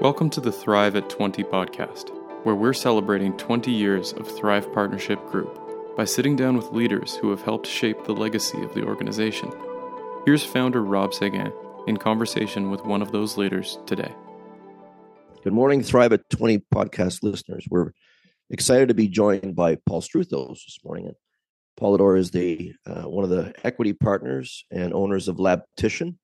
Welcome to the Thrive at 20 podcast, where we're celebrating 20 years of Thrive Partnership Group by sitting down with leaders who have helped shape the legacy of the organization. Here's founder Rob Seguin in conversation with one of those leaders today. Good morning, Thrive at 20 podcast listeners. We're excited to be joined by Paul Strouthos this morning. Paul is the uh, one of the equity partners and owners of Labtician,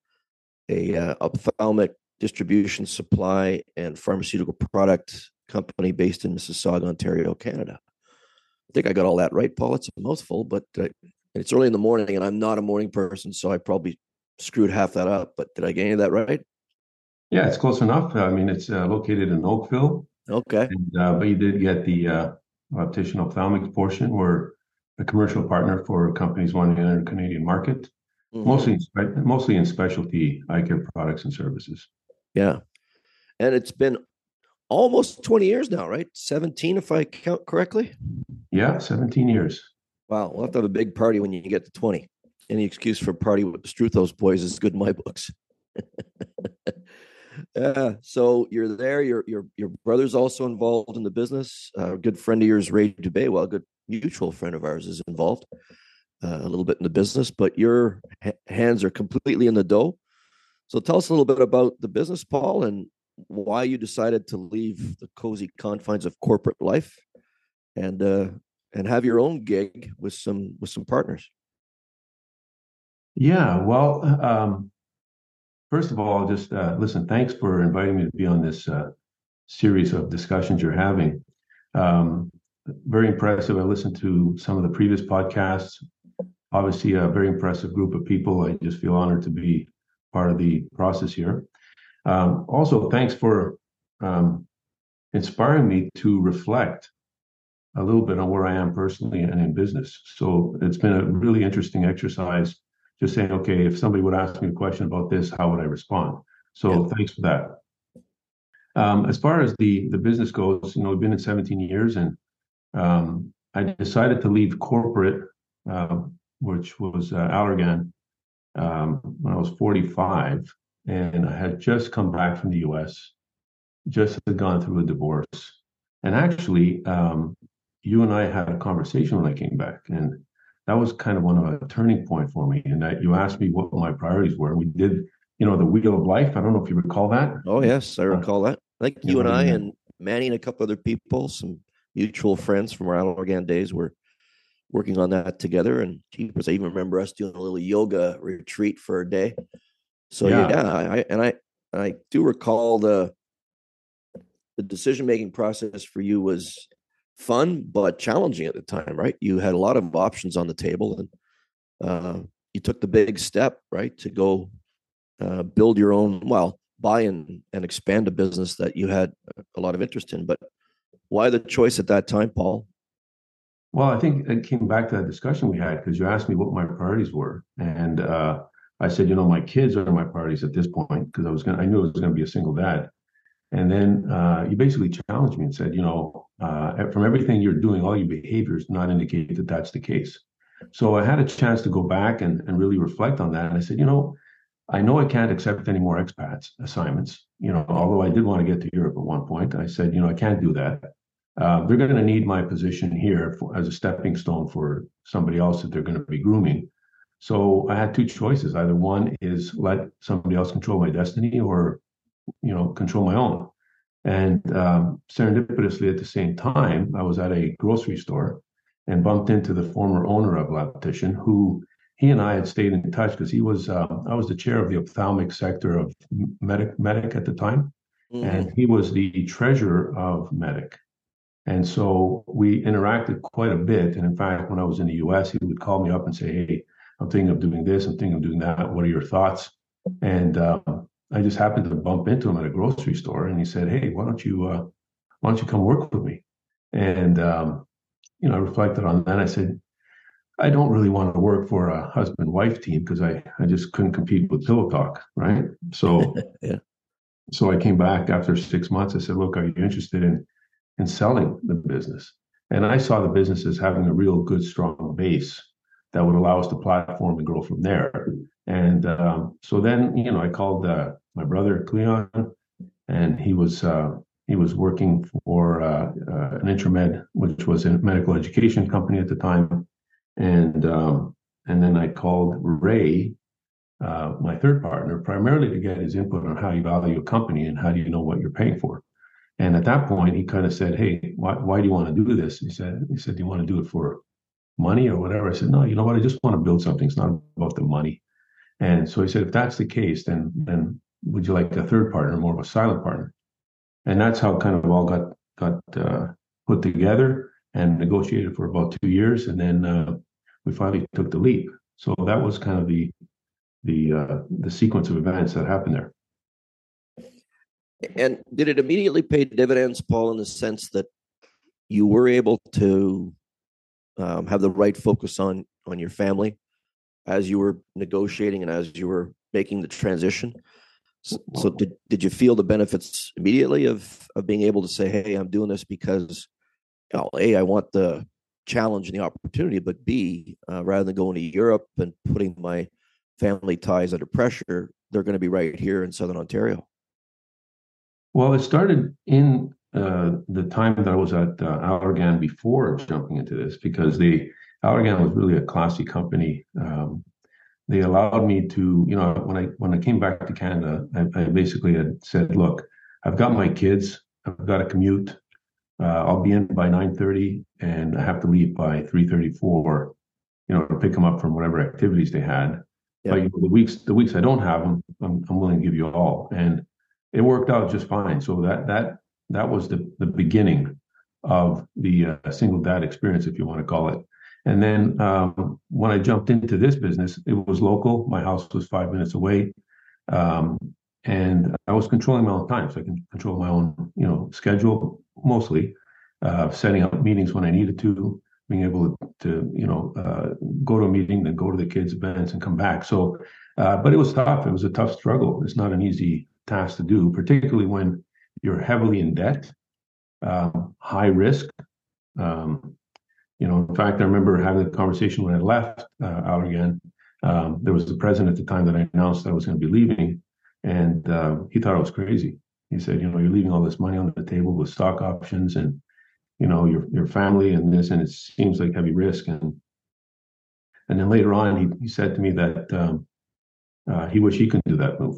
a uh, ophthalmic distribution, supply, and pharmaceutical product company based in Mississauga, Ontario, Canada. I think I got all that right, Paul. It's a mouthful, but uh, it's early in the morning, and I'm not a morning person, so I probably screwed half that up. But did I get any of that right? Yeah, it's close enough. I mean, it's uh, located in Oakville. Okay. And, uh, but you did get the uh, optician ophthalmics portion. We're a commercial partner for companies wanting to enter the Canadian market, mm-hmm. mostly in, mostly in specialty eye care products and services. Yeah. And it's been almost 20 years now, right? 17, if I count correctly. Yeah, 17 years. Wow. We'll have to have a big party when you get to 20. Any excuse for a party with the Strouthos boys is good in my books. yeah. So you're there. Your your your brother's also involved in the business. Uh, a good friend of yours, Ray Dubé, well, a good mutual friend of ours, is involved uh, a little bit in the business. But your ha- hands are completely in the dough. So tell us a little bit about the business, Paul, and why you decided to leave the cozy confines of corporate life and uh, and have your own gig with some with some partners. Yeah, well, um, first of all, just uh, listen. Thanks for inviting me to be on this uh, series of discussions you're having. Um, very impressive. I listened to some of the previous podcasts. Obviously, a very impressive group of people. I just feel honored to be part of the process here. Um, also, thanks for um, inspiring me to reflect a little bit on where I am personally and in business. So it's been a really interesting exercise. Just saying, okay, if somebody would ask me a question about this, how would I respond? So yeah. thanks for that. Um, as far as the the business goes, you know, we've been in 17 years, and um, I decided to leave corporate, uh, which was uh, Allergan, um, when I was 45, and I had just come back from the U.S., just had gone through a divorce, and actually, um, you and I had a conversation when I came back, and that was kind of one of a turning point for me. And that you asked me what my priorities were. We did, you know, the wheel of life. I don't know if you recall that. Oh yes, I recall that. I think you, and I and Manny and a couple other people, some mutual friends from our Allergan days, were working on that together. And jeepers, I even remember us doing a little yoga retreat for a day. So yeah, yeah I, and I I do recall the the decision making process for you was fun but challenging at the time, right? You had a lot of options on the table, and uh, you took the big step, right, to go uh, build your own, well, buy and and expand a business that you had a lot of interest in. But why the choice at that time, Paul? Well, I think it came back to that discussion we had because you asked me what my priorities were, and uh, I said, you know, my kids are my priorities at this point because I was going, I knew I was going to be a single dad, and then uh, you basically challenged me and said, you know, uh, from everything you're doing, all your behaviors not indicate that that's the case. So I had a chance to go back and, and really reflect on that, and I said, you know, I know I can't accept any more expats assignments. You know, although I did want to get to Europe at one point, I said, you know, I can't do that. Uh, they're going to need my position here for, as a stepping stone for somebody else that they're going to be grooming. So I had two choices. Either one is let somebody else control my destiny, or you know, control my own. And um, serendipitously, at the same time, I was at a grocery store and bumped into the former owner of Labtician, who he and I had stayed in touch because he was uh, I was the chair of the ophthalmic sector of MEDEC MEDEC at the time, mm. and he was the treasurer of MEDEC. And so we interacted quite a bit. And in fact, when I was in the US, he would call me up and say, Hey, I'm thinking of doing this, I'm thinking of doing that. What are your thoughts? And uh, I just happened to bump into him at a grocery store and he said, Hey, why don't you uh, why don't you come work with me? And um, you know, I reflected on that. I said, I don't really want to work for a husband wife team because I, I just couldn't compete with Pillow Talk, right? So yeah. so I came back after six months. I said, Look, are you interested in and selling the business. And I saw the business as having a real good, strong base that would allow us to platform and grow from there. And um, so then, you know, I called uh, my brother Cleon, and he was uh, he was working for uh, uh, an Intramed, which was a medical education company at the time, and um, and then I called Ray, uh, my third partner, primarily to get his input on how you value a company and how do you know what you're paying for. And at that point, he kind of said, "Hey, why, why do you want to do this?" He said, "He said, do you want to do it for money or whatever?" I said, "No, you know what? I just want to build something. It's not about the money." And so he said, "If that's the case, then then would you like a third partner, more of a silent partner?" And that's how kind of all got got uh, put together and negotiated for about two years, and then uh, we finally took the leap. So that was kind of the the uh, the sequence of events that happened there. And did it immediately pay dividends, Paul, in the sense that you were able to um, have the right focus on on your family as you were negotiating and as you were making the transition? So, so did did you feel the benefits immediately of of being able to say, "Hey, I'm doing this because, you know, a I want the challenge and the opportunity, but b uh, rather than going to Europe and putting my family ties under pressure, they're going to be right here in Southern Ontario." Well, it started in uh, the time that I was at uh, Allergan before jumping into this, because the Allergan was really a classy company. Um, they allowed me to, you know, when I when I came back to Canada, I, I basically had said, "Look, I've got my kids. I've got to commute. Uh, I'll be in by 9:30, and I have to leave by 3:34, you know, to pick them up from whatever activities they had. Yeah. But you know, the weeks the weeks I don't have them, I'm, I'm willing to give you all." And it worked out just fine. So that that that was the the beginning of the uh, single dad experience, if you want to call it. And then um, when I jumped into this business, it was local. My house was five minutes away, um, and I was controlling my own time, so I can control my own, you know, schedule mostly, uh, setting up meetings when I needed to, being able to, you know, uh, go to a meeting, then go to the kids' events and come back. So, uh, but it was tough. It was a tough struggle. It's not an easy task to do, particularly when you're heavily in debt, um, high risk. Um, you know, in fact, I remember having a conversation when I left uh, Allergan. Um, there was the president at the time that I announced I was going to be leaving, and uh, he thought I was crazy. He said, "You know, you're leaving all this money on the table with stock options, and you know, your your family and this, and it seems like heavy risk." And and then later on, he he said to me that um, uh, he wished he could do that move.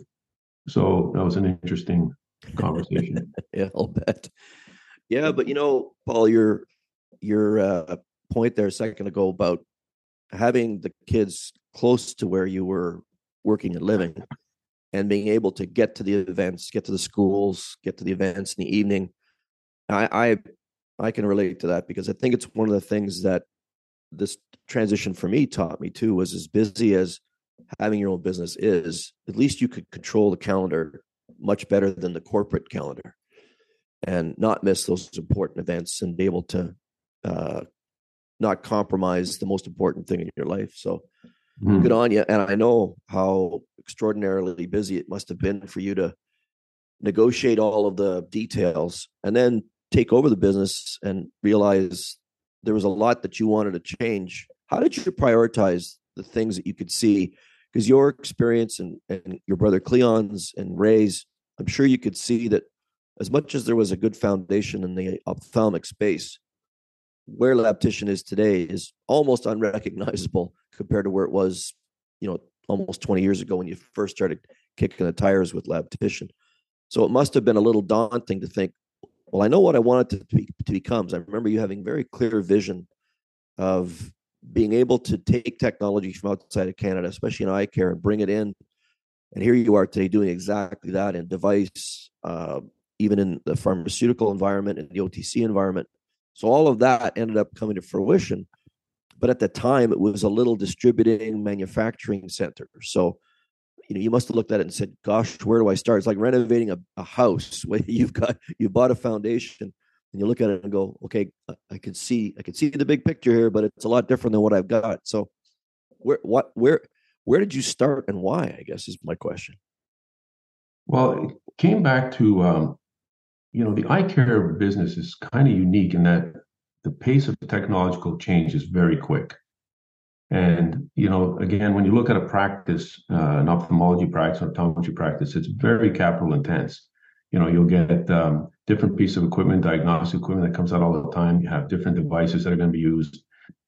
So that was an interesting conversation. yeah, I'll bet. Yeah, but you know, Paul, your your uh, point there a second ago about having the kids close to where you were working and living, and being able to get to the events, get to the schools, get to the events in the evening. I I, I can relate to that because I think it's one of the things that this transition for me taught me too was as busy as having your own business is, at least you could control the calendar much better than the corporate calendar and not miss those important events and be able to uh, not compromise the most important thing in your life. So mm. good on you. And I know how extraordinarily busy it must have been for you to negotiate all of the details and then take over the business and realize there was a lot that you wanted to change. How did you prioritize the things that you could see because your experience and, and your brother Cleon's and Ray's, I'm sure you could see that as much as there was a good foundation in the ophthalmic space, where Labtician is today is almost unrecognizable compared to where it was, you know, almost 20 years ago when you first started kicking the tires with Labtician. So it must have been a little daunting to think, well, I know what I wanted to, be, to become. I remember you having very clear vision of being able to take technology from outside of Canada, especially in eye care, and bring it in. And here you are today doing exactly that in device, uh, even in the pharmaceutical environment and the OTC environment. So all of that ended up coming to fruition. But at the time, it was a little distributing manufacturing center. So, you know, you must have looked at it and said, "Gosh, where do I start?" It's like renovating a, a house where you've got you bought a foundation and you look at it and go, okay, I can see, I can see the big picture here, but it's a lot different than what I've got. So, where, what, where, where did you start and why? I guess is my question. Well, it came back to, um, you know, the eye care business is kind of unique in that the pace of technological change is very quick. And you know, again, when you look at a practice, uh, an ophthalmology practice, or optometry practice, it's very capital intense you know, you'll get um, different piece of equipment, diagnostic equipment that comes out all the time. You have different devices that are going to be used.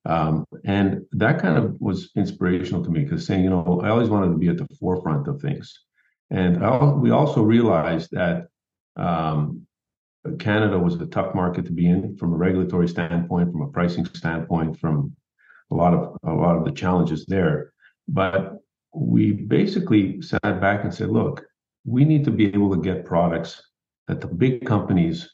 Um, and that kind of was inspirational to me because saying, you know, I always wanted to be at the forefront of things. And I, we also realized that um, Canada was a tough market to be in from a regulatory standpoint, from a pricing standpoint, from a lot of a lot of the challenges there. But we basically sat back and said, look, we need to be able to get products that the big companies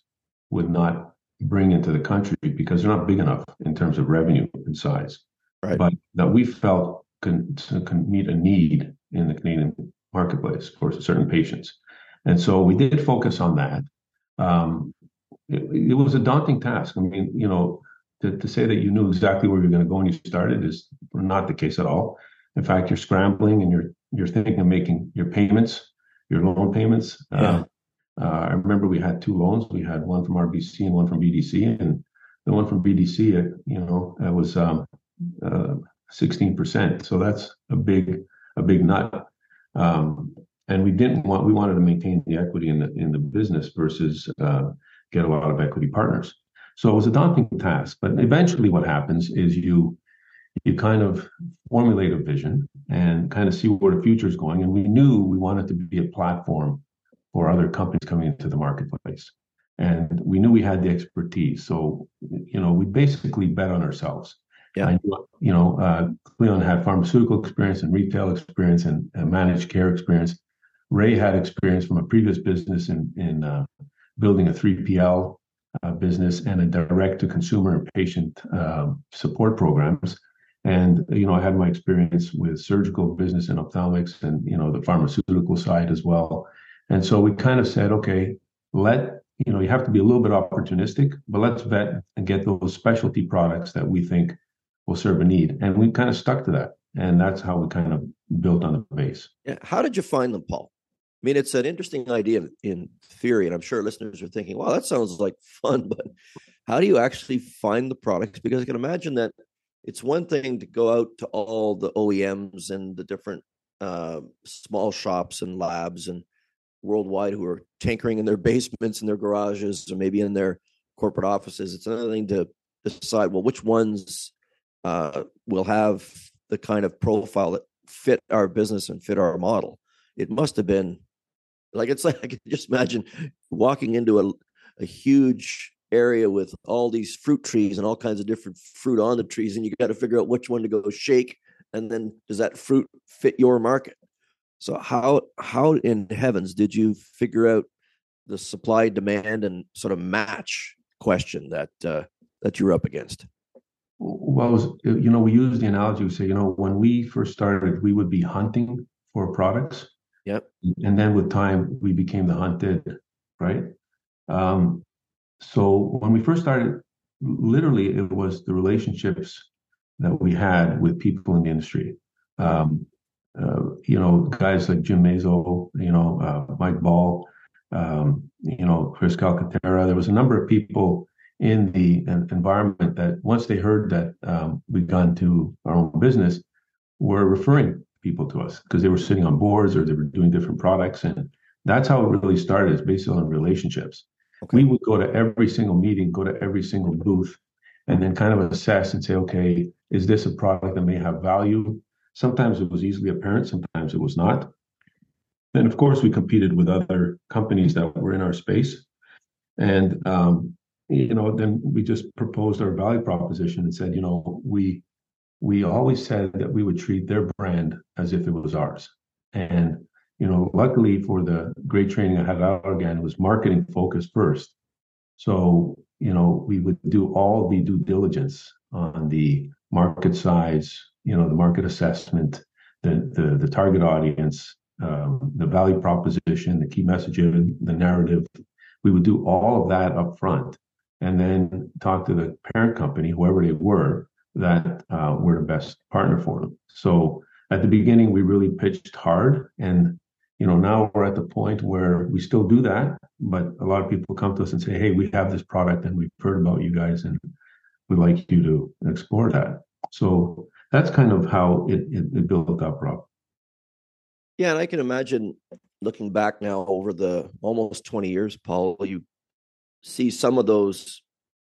would not bring into the country because they're not big enough in terms of revenue and size. Right. But that we felt can, can meet a need in the Canadian marketplace for certain patients. And so we did focus on that. Um, it, it, was a daunting task. I mean, you know, to, to say that you knew exactly where you're going to go when you started is not the case at all. In fact, you're scrambling and you're you're thinking of making your payments, your loan payments. Yeah. Uh, uh, I remember we had two loans. We had one from RBC and one from BDC, and the one from BDC, uh, you know, it was um, uh, 16%. So that's a big a big nut. Um, and we didn't want we wanted to maintain the equity in the in the business versus uh, get a lot of equity partners. So it was a daunting task. But eventually, what happens is you you kind of formulate a vision and kind of see where the future is going. And we knew we wanted to be a platform for other companies coming into the marketplace. And we knew we had the expertise. So, you know, we basically bet on ourselves. Yeah. I, you know, uh, Cleon had pharmaceutical experience and retail experience and, and, managed care experience. Ray had experience from a previous business in, in uh, building a 3PL uh, business and a direct to consumer and patient um, support programs. And you know, I had my experience with surgical business and ophthalmics, and you know, the pharmaceutical side as well. And so we kind of said, okay, let you know, you have to be a little bit opportunistic, but let's vet and get those specialty products that we think will serve a need. And we kind of stuck to that, and that's how we kind of built on the base. How did you find them, Paul? I mean, it's an interesting idea in theory, and I'm sure listeners are thinking, "Wow, that sounds like fun," but how do you actually find the products? Because I can imagine that it's one thing to go out to all the OEMs and the different uh, small shops and labs and worldwide who are tinkering in their basements and their garages or maybe in their corporate offices. It's another thing to decide well which ones uh, will have the kind of profile that fit our business and fit our model. It must have been like it's like I can just imagine walking into a, a huge area with all these fruit trees and all kinds of different fruit on the trees, and you got to figure out which one to go shake, and then does that fruit fit your market? So how how in heavens did you figure out the supply demand and sort of match question that uh, that you're up against? Well, you know, we use the analogy. We say, you know, when we first started, we would be hunting for products. Yep. And then with time, we became the hunted, right? Um, so when we first started, literally it was the relationships that we had with people in the industry. Um, uh, you know, guys like Jim Mazo, you know, uh, Mike Ball, um, you know, Chris Calcaterra. There was a number of people in the environment that once they heard that um, we'd gone to our own business, were referring people to us because they were sitting on boards or they were doing different products. And that's how it really started, is based on relationships. Okay. We would go to every single meeting, go to every single booth, and then kind of assess and say, okay, is this a product that may have value? Sometimes it was easily apparent, sometimes it was not. Then, of course, we competed with other companies that were in our space. And, um, you know, then we just proposed our value proposition and said, you know, we we always said that we would treat their brand as if it was ours. And you know, luckily for the great training I had at Allergan was marketing focused first. So, you know, we would do all the due diligence on the market size, you know, the market assessment, the the, the target audience, um, the value proposition, the key messaging, the narrative. We would do all of that up front and then talk to the parent company, whoever they were, that uh, we're the best partner for them. So at the beginning, we really pitched hard and you know, now we're at the point where we still do that, but a lot of people come to us and say, "Hey, we have this product and we've heard about you guys, and we'd like you to explore that." So that's kind of how it, it, it built up, Rob. Yeah, and I can imagine looking back now over the almost 20 years, Paul, you see some of those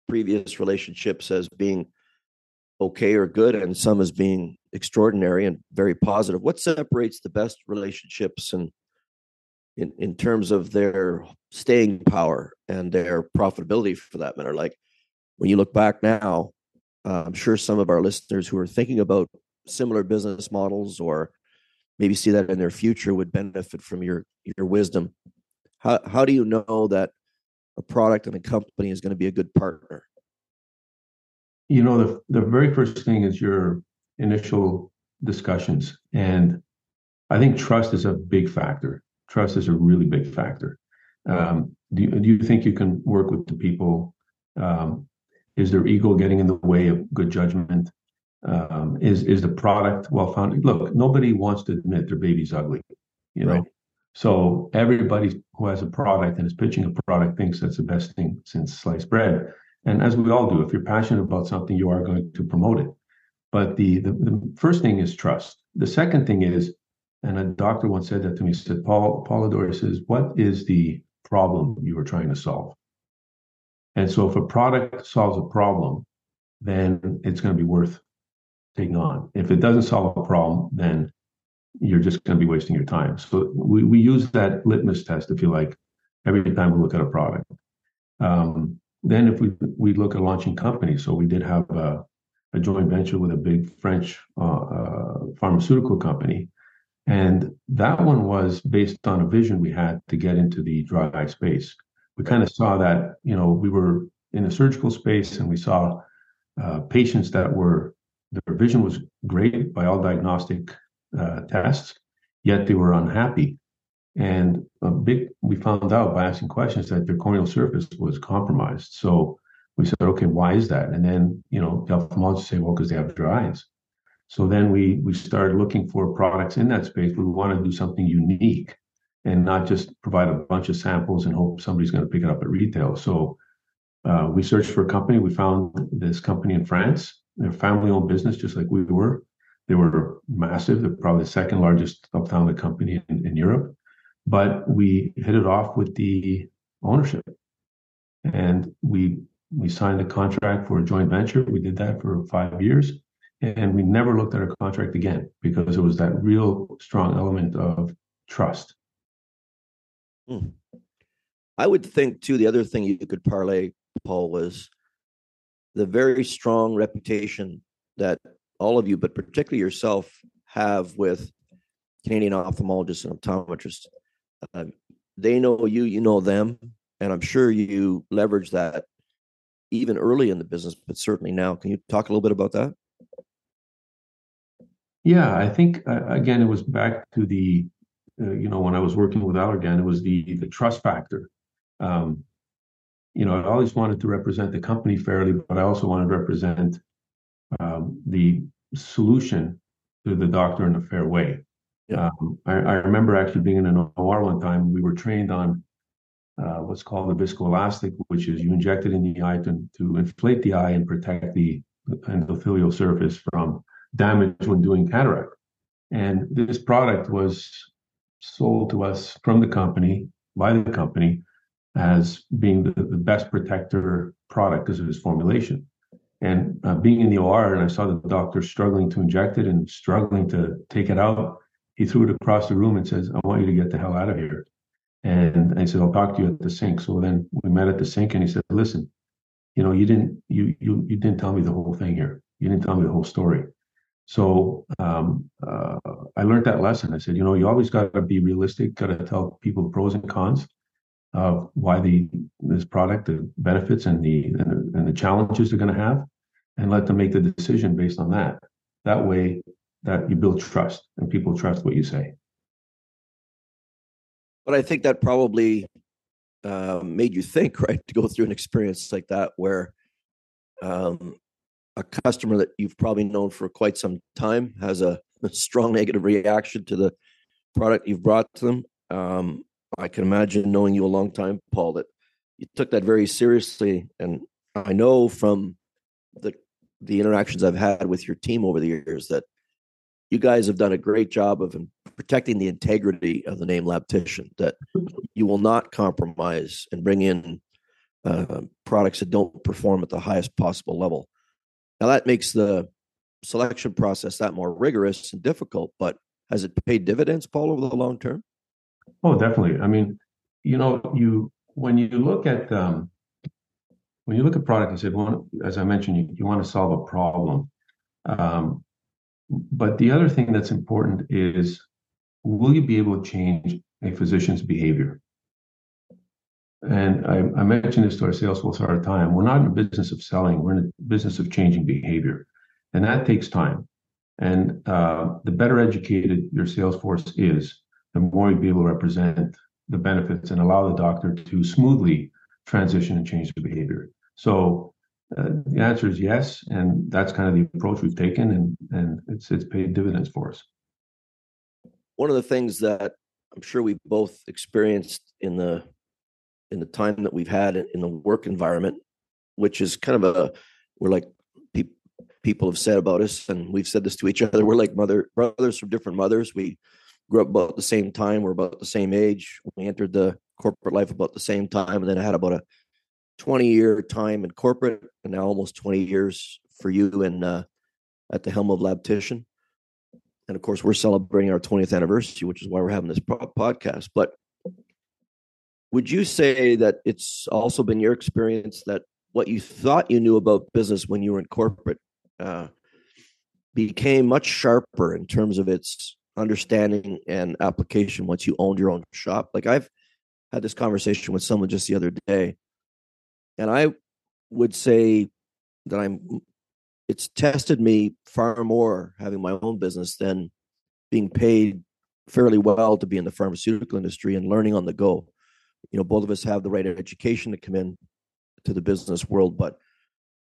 previous relationships as being okay or good and some as being extraordinary and very positive. What separates the best relationships and in, in terms of their staying power and their profitability for that matter? Like when you look back now, uh, I'm sure some of our listeners who are thinking about similar business models or maybe see that in their future would benefit from your your wisdom. How how do you know that a product and a company is going to be a good partner? You know, the the very first thing is your initial discussions, and I think trust is a big factor. Trust is a really big factor. Um, do, you, do you think you can work with the people? Um, is their ego getting in the way of good judgment? um, is is the product well founded? Look, nobody wants to admit their baby's ugly, you know. Right. So everybody who has a product and is pitching a product thinks that's the best thing since sliced bread. And as we all do, if you're passionate about something, you are going to promote it. But the, the, the first thing is trust. The second thing is, and a doctor once said that to me, he said, Paul, Polydor says, what is the problem you are trying to solve? And so if a product solves a problem, then it's going to be worth taking on. If it doesn't solve a problem, then you're just going to be wasting your time. So we, we use that litmus test, if you like, every time we look at a product. Um, then if we we look at launching companies, so we did have a, a joint venture with a big French uh, uh, pharmaceutical company, and that one was based on a vision we had to get into the dry eye space. We kind of saw that you know we were in a surgical space and we saw uh, patients that were their vision was great by all diagnostic uh, tests, yet they were unhappy. And a big, we found out by asking questions that their corneal surface was compromised. So we said, okay, why is that? And then, you know, the ophthalmologists say, well, because they have dry eyes. So then we we started looking for products in that space. We want to do something unique and not just provide a bunch of samples and hope somebody's going to pick it up at retail. So uh, we searched for a company. We found this company in France they're a family owned business, just like we were. They were massive. They're probably the second largest ophthalmic company in, in Europe. But we hit it off with the ownership. And we we signed a contract for a joint venture. We did that for five years. And we never looked at our contract again because it was that real strong element of trust. Hmm. I would think too. The other thing you could parlay, Paul, was the very strong reputation that all of you, but particularly yourself, have with Canadian ophthalmologists and optometrists. Uh, they know you, you know them, and I'm sure you leverage that even early in the business, but certainly now. Can you talk a little bit about that? Yeah, I think uh, again, it was back to the, uh, you know, when I was working with Allergan, it was the the trust factor. Um, you know, I always wanted to represent the company fairly, but I also wanted to represent um, the solution to the doctor in a fair way. Yeah. Um, I, I, remember actually being in an OR one time. We were trained on uh, what's called the viscoelastic, which is you inject it in the eye to, to inflate the eye and protect the endothelial surface from damage when doing cataract. And this product was sold to us from the company by the company as being the, the best protector product because of his formulation. And uh, being in the OR, and I saw the doctor struggling to inject it and struggling to take it out, he threw it across the room and says, "I want you to get the hell out of here." And I said, "I'll talk to you at the sink." So then we met at the sink, and he said, "Listen, you know, you didn't you you you didn't tell me the whole thing here. You didn't tell me the whole story." So um, uh, I learned that lesson. I said, you know, you always got to be realistic. Got to tell people the pros and cons of why the this product, the benefits and the and the, and the challenges they're going to have, and let them make the decision based on that. That way, that you build trust and people trust what you say. But I think that probably uh, made you think, right, to go through an experience like that where um, a customer that you've probably known for quite some time has a, a strong negative reaction to the product you've brought to them. Um, I can imagine knowing you a long time, Paul, that you took that very seriously. And I know from the the interactions I've had with your team over the years that you guys have done a great job of protecting the integrity of the name Labtician, that you will not compromise and bring in uh, products that don't perform at the highest possible level. Now that makes the selection process that more rigorous and difficult, but has it paid dividends, Paul, over the long term? Oh, definitely. I mean, you know, you when you look at um, when you look at product, you said, well, as I mentioned, you, you want to solve a problem. Um, but the other thing that's important is will you be able to change a physician's behavior? And I, I this to our sales force all the time. We're not in the business of selling, we're in the business of changing behavior. And that takes time. And uh, the better educated your sales force is, the more you'll be able to represent the benefits and allow the doctor to smoothly transition and change the behavior. So uh, the answer is yes, and that's kind of the approach we've taken, and and it's it's paid dividends for us. One of the things that I'm sure we both experienced in the in the time that we've had in the work environment, which is kind of a we're like pe- people have said about us, and we've said this to each other. We're like mother brothers from different mothers. We grew up about the same time. We're about the same age. We entered the corporate life about the same time, and then I had about a 20 year time in corporate, and now almost 20 years for you and uh, at the helm of Labtician. And of course, we're celebrating our 20th anniversary, which is why we're having this podcast. But would you say that it's also been your experience that what you thought you knew about business when you were in corporate uh, became much sharper in terms of its understanding and application once you owned your own shop? Like I've had this conversation with someone just the other day, and I would say that I'm. It's tested me far more having my own business than being paid fairly well to be in the pharmaceutical industry and learning on the go you know both of us have the right education to come in to the business world but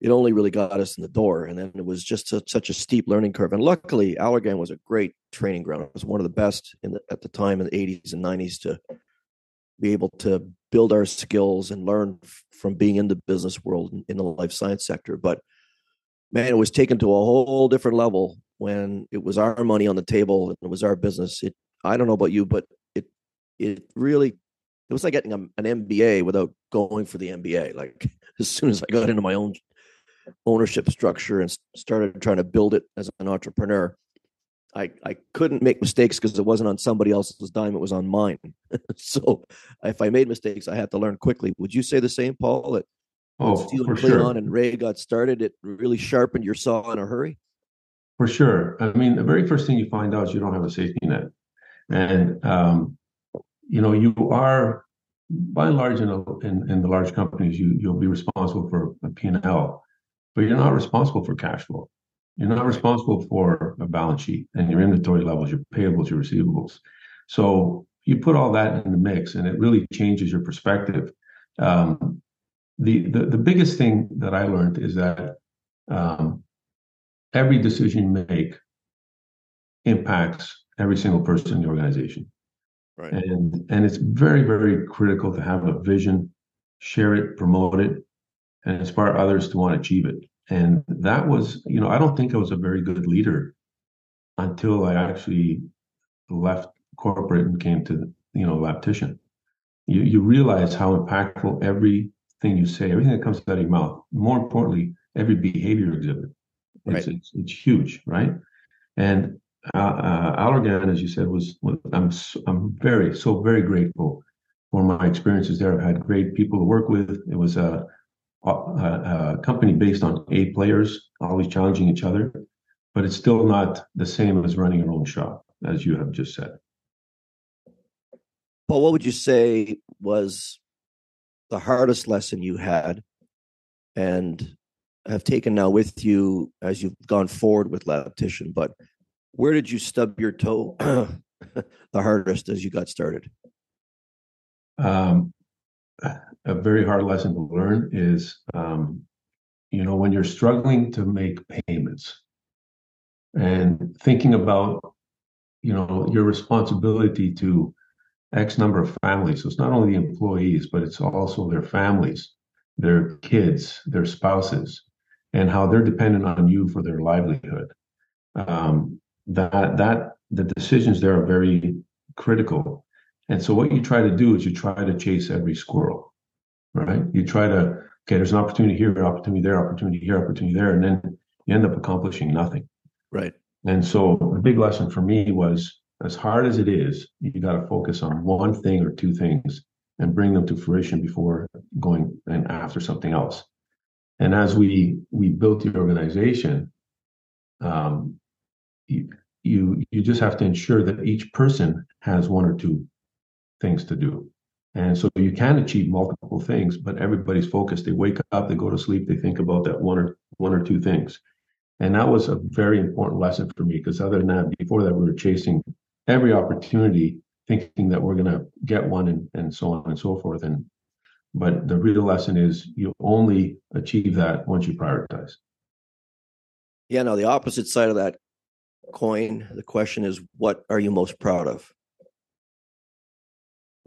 it only really got us in the door and then it was just a, such a steep learning curve. And luckily allergan was a great training ground. It was one of the best the, at the time in the 80s and 90s to be able to build our skills and learn f- from being in the business world in, in the life science sector. But man it was taken to a whole different level when it was our money on the table and it was our business. It i don't know about you but it it really it was like getting a, an MBA without going for the MBA. Like as soon as I got into my own ownership structure and started trying to build it as an entrepreneur, I, I couldn't make mistakes because it wasn't on somebody else's dime; it was on mine. so if I made mistakes, I had to learn quickly. Would you say the same, Paul? That oh, Steel for and sure. and Ray got started, it really sharpened your saw in a hurry. For sure. I mean, the very first thing you find out is you don't have a safety net, and um, you know, you are by and large in, a, in, in the large companies, you you'll be responsible for a P&L, but you're not responsible for cash flow. You're not responsible for a balance sheet and your inventory levels, your payables, your receivables. So you put all that in the mix, and it really changes your perspective. Um, the, the the biggest thing that I learned is that um, every decision you make impacts every single person in the organization. Right. And and it's very, very critical to have a vision, share it, promote it, and inspire others to want to achieve it. And that was, you know, I don't think I was a very good leader until I actually left corporate and came to, you know, Labtician. You you realize how impactful everything you say, everything that comes out of your mouth, more importantly, every behavior exhibit. It's, Right. it's, it's huge, right? And uh, uh, Allergan, as you said, was, was I'm I'm very so very grateful for my experiences there. I've had great people to work with. It was a, a, a company based on eight players, always challenging each other, but it's still not the same as running your own shop, as you have just said. Paul, what would you say was the hardest lesson you had and have taken now with you as you've gone forward with Labtician? But where did you stub your toe the hardest as you got started? Um, a very hard lesson to learn is, um, you know, when you're struggling to make payments and thinking about, you know, your responsibility to X number of families. So it's not only the employees, but it's also their families, their kids, their spouses, and how they're dependent on you for their livelihood. Um, that that the decisions there are very critical. And so what you try to do is you try to chase every squirrel, right? You try to, okay, there's an opportunity here, opportunity there, opportunity here, opportunity there, and then you end up accomplishing nothing. Right. And so the big lesson for me was as hard as it is, you got to focus on one thing or two things and bring them to fruition before going and after something else. And as we we built the organization, um, you, you just have to ensure that each person has one or two things to do. And so you can achieve multiple things, but everybody's focused. They wake up, they go to sleep, they think about that one or one or two things. And that was a very important lesson for me because other than that, before that, we were chasing every opportunity, thinking that we're going to get one and, and so on and so forth. And but the real lesson is you only achieve that once you prioritize. Yeah. Now the opposite side of that coin, the question is, what are you most proud of?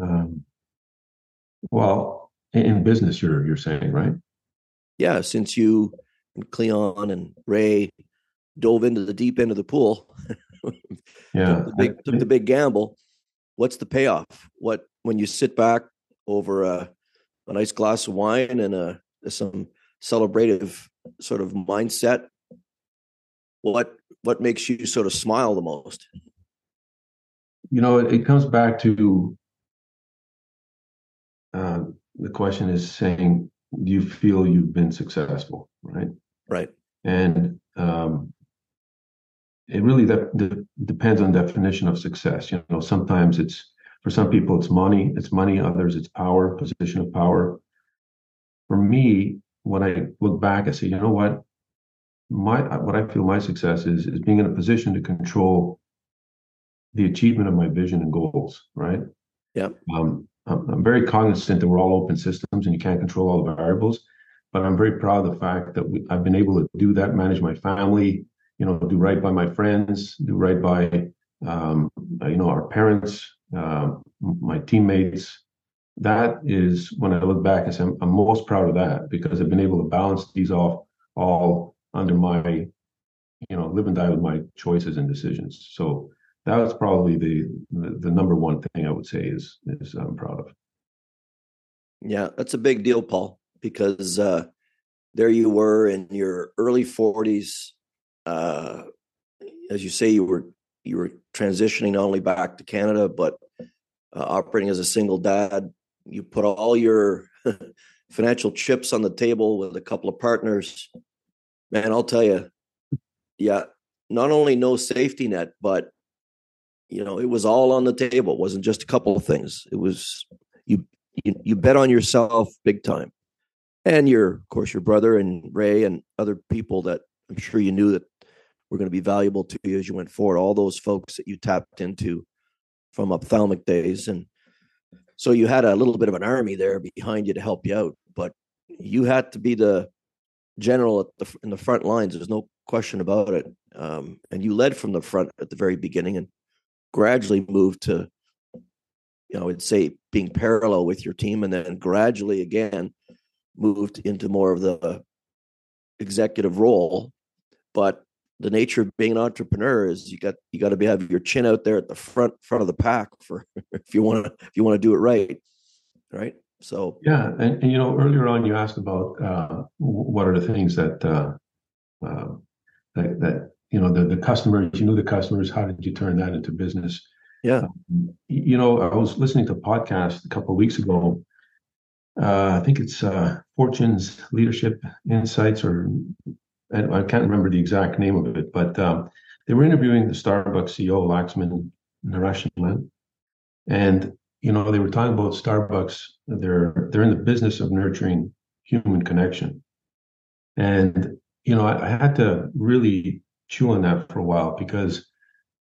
Um, well, in business, you're you're saying, right? Yeah. Since you and Cleon and Ray dove into the deep end of the pool, yeah, took the big took the big gamble. What's the payoff? What when you sit back over a, a nice glass of wine and a some celebrative sort of mindset? What what makes you sort of smile the most? You know, it, it comes back to uh, the question is saying, do you feel you've been successful, right? Right. And um, it really de- de- depends on definition of success. You know, sometimes it's for some people it's money, it's money. Others it's power, position of power. For me, when I look back, I say, you know what, my what I feel my success is is being in a position to control the achievement of my vision and goals. Right. Yeah. Um, I'm, I'm very cognizant that we're all open systems and you can't control all the variables but I'm very proud of the fact that we, I've been able to do that, manage my family, you know, do right by my friends, do right by, um, you know, our parents, uh, my teammates. That is when I look back and say I'm, I'm, most proud of that because I've been able to balance these off all under my, you know, live and die with my choices and decisions. So that was probably the, the, the number one thing I would say is is I'm proud of. Yeah, that's a big deal, Paul because uh, there you were in your early 40s. Uh, as you say, you were you were transitioning not only back to Canada but uh, operating as a single dad. You put all your financial chips on the table with a couple of partners. Man, I'll tell you, yeah, not only no safety net, but you know, it was all on the table. It wasn't just a couple of things. It was you you, you bet on yourself big time and your of course your brother and ray and other people that i'm sure you knew that were going to be valuable to you as you went forward all those folks that you tapped into from ophthalmic days and so you had a little bit of an army there behind you to help you out but you had to be the general the, in the front lines there's no question about it um, and you led from the front at the very beginning and gradually moved to you know i would say being parallel with your team and then gradually again moved into more of the executive role. But the nature of being an entrepreneur is you got you got to be have your chin out there at the front front of the pack for if you want to if you want to do it right, right? So yeah, and, and you know earlier on you asked about uh, what are the things that uh, uh, that, that you know the the customers you knew the customers how did you turn that into business? Yeah, um, you know I was listening to a podcast a couple of weeks ago uh, I think it's uh, Fortune's Leadership Insights, or I can't remember the exact name of it, but um, they were interviewing the Starbucks CEO, Laxman Narasimhan, and you know they were talking about Starbucks. They're they're in the business of nurturing human connection, and you know I, I had to really chew on that for a while because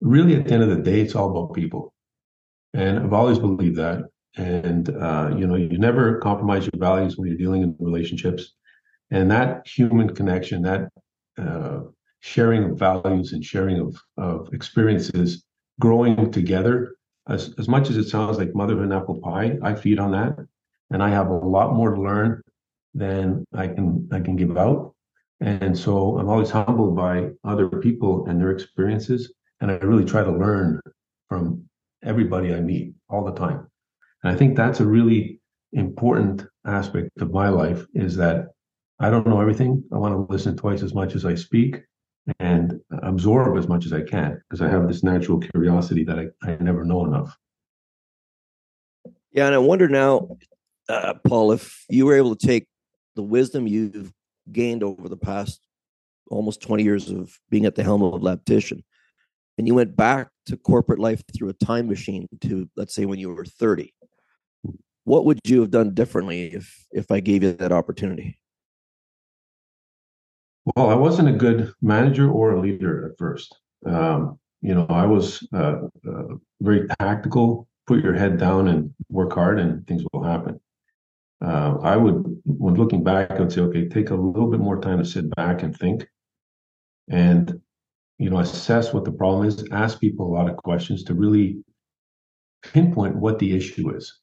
really at the end of the day, it's all about people, and I've always believed that. And uh, you know you never compromise your values when you're dealing in relationships. And that human connection that uh, sharing of values and sharing of, of experiences growing together as, as much as it sounds like motherhood and apple pie i feed on that and i have a lot more to learn than i can i can give out and so i'm always humbled by other people and their experiences and I really try to learn from everybody I meet all the time. And I think that's a really important aspect of my life is that I don't know everything. I want to listen twice as much as I speak and absorb as much as I can because I have this natural curiosity that I, I never know enough. Yeah, and I wonder now, uh, Paul, if you were able to take the wisdom you've gained over the past almost 20 years of being at the helm of Labtician, and you went back to corporate life through a time machine to, let's say, when you were 30, what would you have done differently if if I gave you that opportunity? Well, I wasn't a good manager or a leader at first. Um, you know, I was uh, uh, very tactical. Put your head down and work hard, and things will happen. Uh, I would, when looking back, I would say, okay, take a little bit more time to sit back and think, and you know, assess what the problem is. Ask people a lot of questions to really pinpoint what the issue is,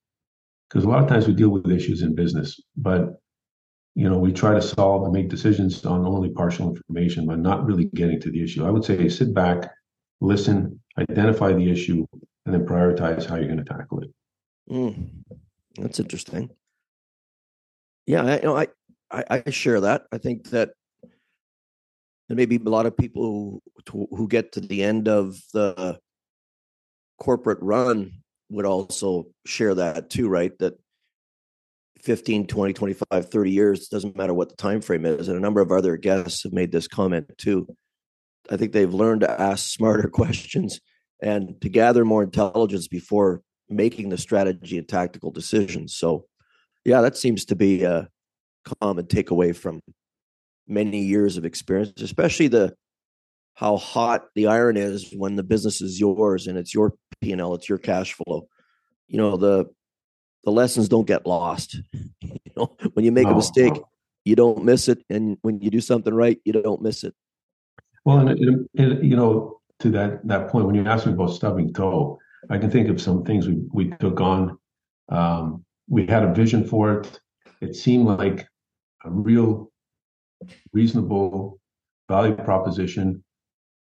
because a lot of times we deal with issues in business, but you know, we try to solve and make decisions on only partial information, but not really getting to the issue. I would say sit back, listen, identify the issue, and then prioritize how you're going to tackle it. Mm, that's interesting. Yeah, I, you know, I, I, I share that. I think that there may be a lot of people who, who get to the end of the corporate run would also share that too, right? That 15 20 25 30 years doesn't matter what the time frame is. And a number of other guests have made this comment too. I think they've learned to ask smarter questions and to gather more intelligence before making the strategy and tactical decisions. So yeah that seems to be a common takeaway from many years of experience especially the how hot the iron is when the business is yours and it's your p&l it's your cash flow. You know the the lessons don't get lost. you know, when you make a mistake, you don't miss it, and when you do something right, you don't miss it. Well, and, it, it, you know, to that that point, when you asked me about stubbing toe, I can think of some things we we took on. Um, we had a vision for it. It seemed like a real reasonable value proposition.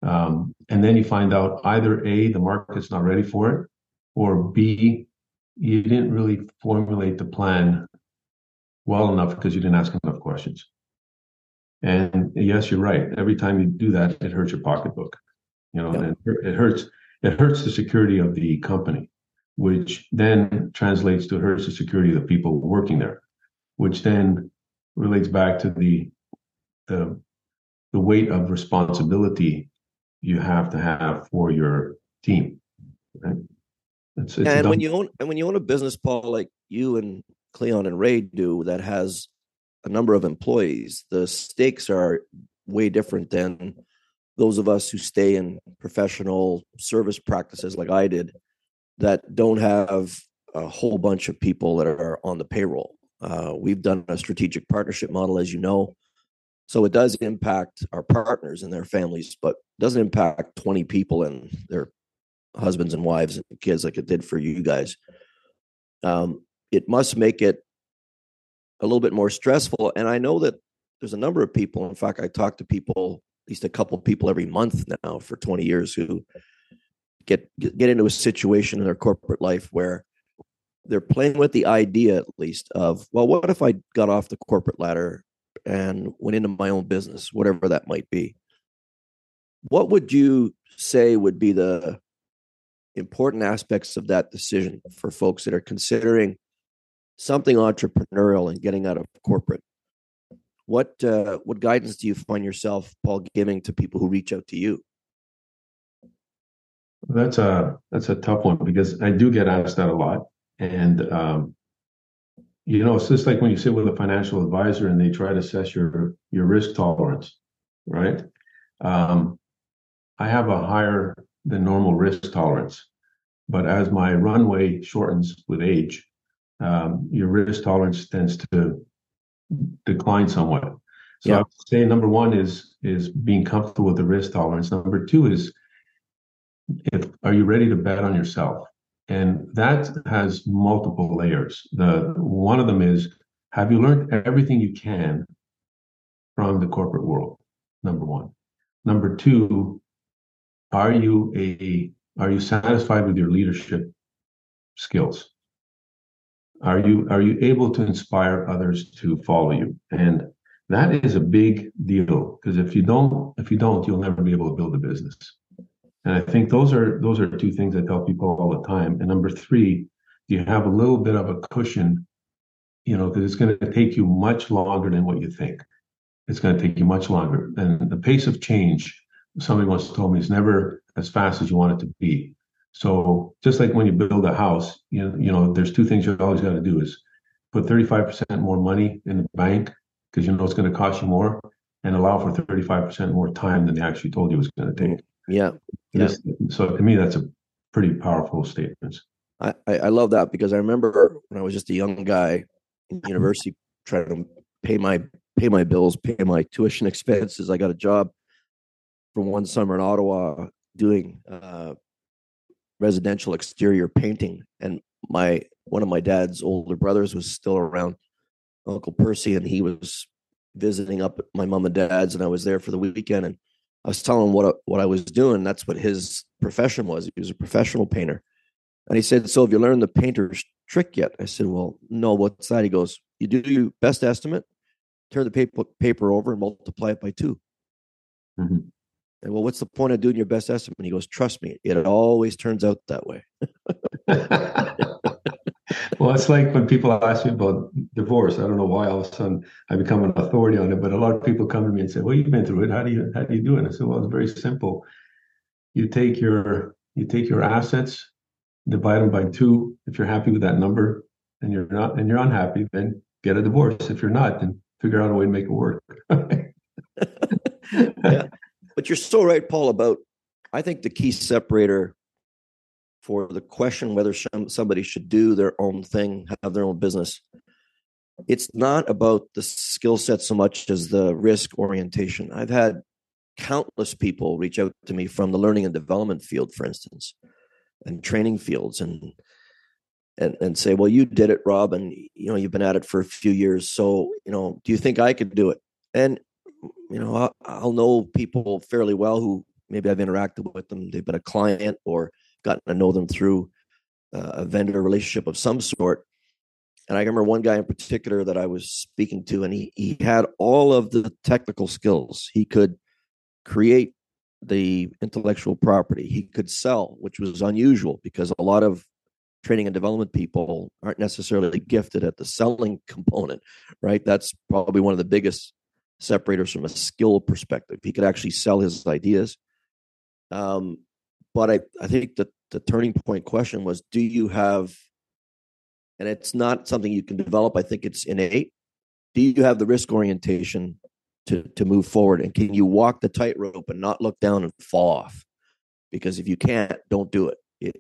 Um, and then you find out either A, the market's not ready for it, or B, you didn't really formulate the plan well enough because you didn't ask enough questions. And yes, you're right. Every time you do that, it hurts your pocketbook. You know, and it hurts. It hurts the security of the company, which then translates to hurts the security of the people working there, which then relates back to the the the weight of responsibility you have to have for your team. Right? It's, it's and when you own and when you own a business, Paul, like you and Cleon and Ray do, that has a number of employees, the stakes are way different than those of us who stay in professional service practices like I did that don't have a whole bunch of people that are on the payroll. Uh, we've done a strategic partnership model, as you know. So it does impact our partners and their families, but doesn't impact 20 people and their husbands and wives and kids like it did for you guys. Um, it must make it a little bit more stressful. And I know that there's a number of people. In fact, I talk to people, at least a couple of people every month now for 20 years who get get into a situation in their corporate life where they're playing with the idea at least of, well, what if I got off the corporate ladder and went into my own business, whatever that might be. What would you say would be the important aspects of that decision for folks that are considering something entrepreneurial and getting out of corporate. What uh, what guidance do you find yourself, Paul, giving to people who reach out to you? That's a that's a tough one because I do get asked that a lot, and um, you know, it's just like when you sit with a financial advisor and they try to assess your your risk tolerance, right? Um, I have a higher than normal risk tolerance. But as my runway shortens with age, um, your risk tolerance tends to decline somewhat. So yeah. I would say number one is is being comfortable with the risk tolerance. Number two is if are you ready to bet on yourself? And that has multiple layers. The one of them is have you learned everything you can from the corporate world? Number one. Number two, are you a are you satisfied with your leadership skills? Are you are you able to inspire others to follow you? And that is a big deal because if you don't if you don't you'll never be able to build a business and i think those are those are two things i tell people all the time and number three do you have a little bit of a cushion you know because it's going to take you much longer than what you think it's going to take you much longer and the pace of change somebody once told me is never as fast as you want it to be so just like when you build a house you know, you know there's two things you always got to do is put 35% more money in the bank because you know it's going to cost you more and allow for 35% more time than they actually told you it was going to take. Yeah. yeah. This, so to me, that's a pretty powerful statement. I, I love that because I remember when I was just a young guy in university trying to pay my pay my bills, pay my tuition expenses. I got a job for one summer in Ottawa doing uh, residential exterior painting, and my one of my dad's older brothers was still around Uncle Percy, and he was visiting up at my mom and dad's, and I was there for the weekend, and I was telling him what what I was doing. That's what his profession was. He was a professional painter, and he said, "So have you learned the painter's trick yet?" I said, "Well, no. What's that?" He goes, "You do your best estimate, turn the paper paper over, and multiply it by 2 mm-hmm. And well, what's the point of doing your best estimate? He goes, "Trust me, it always turns out that way." well, it's like when people ask me about divorce. I don't know why all of a sudden I become an authority on it, but a lot of people come to me and say, "Well, you've been through it. How do you how do you do it?" I said, "Well, it's very simple. You take your you take your assets, divide them by two. If you're happy with that number, and you're not, and you're unhappy, then get a divorce. If you're not, then figure out a way to make it work." yeah, but you're so right, Paul. About I think the key separator for the question whether somebody should do their own thing, have their own business. It's not about the skill set so much as the risk orientation. I've had countless people reach out to me from the learning and development field, for instance, and training fields, and and and say, "Well, you did it, Rob, and you know you've been at it for a few years. So, you know, do you think I could do it?" And you know, I'll, I'll know people fairly well who maybe I've interacted with them. They've been a client or gotten to know them through uh, a vendor relationship of some sort. And I remember one guy in particular that I was speaking to, and he he had all of the technical skills. He could create the intellectual property. He could sell, which was unusual because a lot of training and development people aren't necessarily gifted at the selling component, right? That's probably one of the biggest separators from a skill perspective. He could actually sell his ideas. Um, but I, I think that the turning point question was do you have and it's not something you can develop i think it's innate do you have the risk orientation to to move forward and can you walk the tightrope and not look down and fall off because if you can't don't do it, it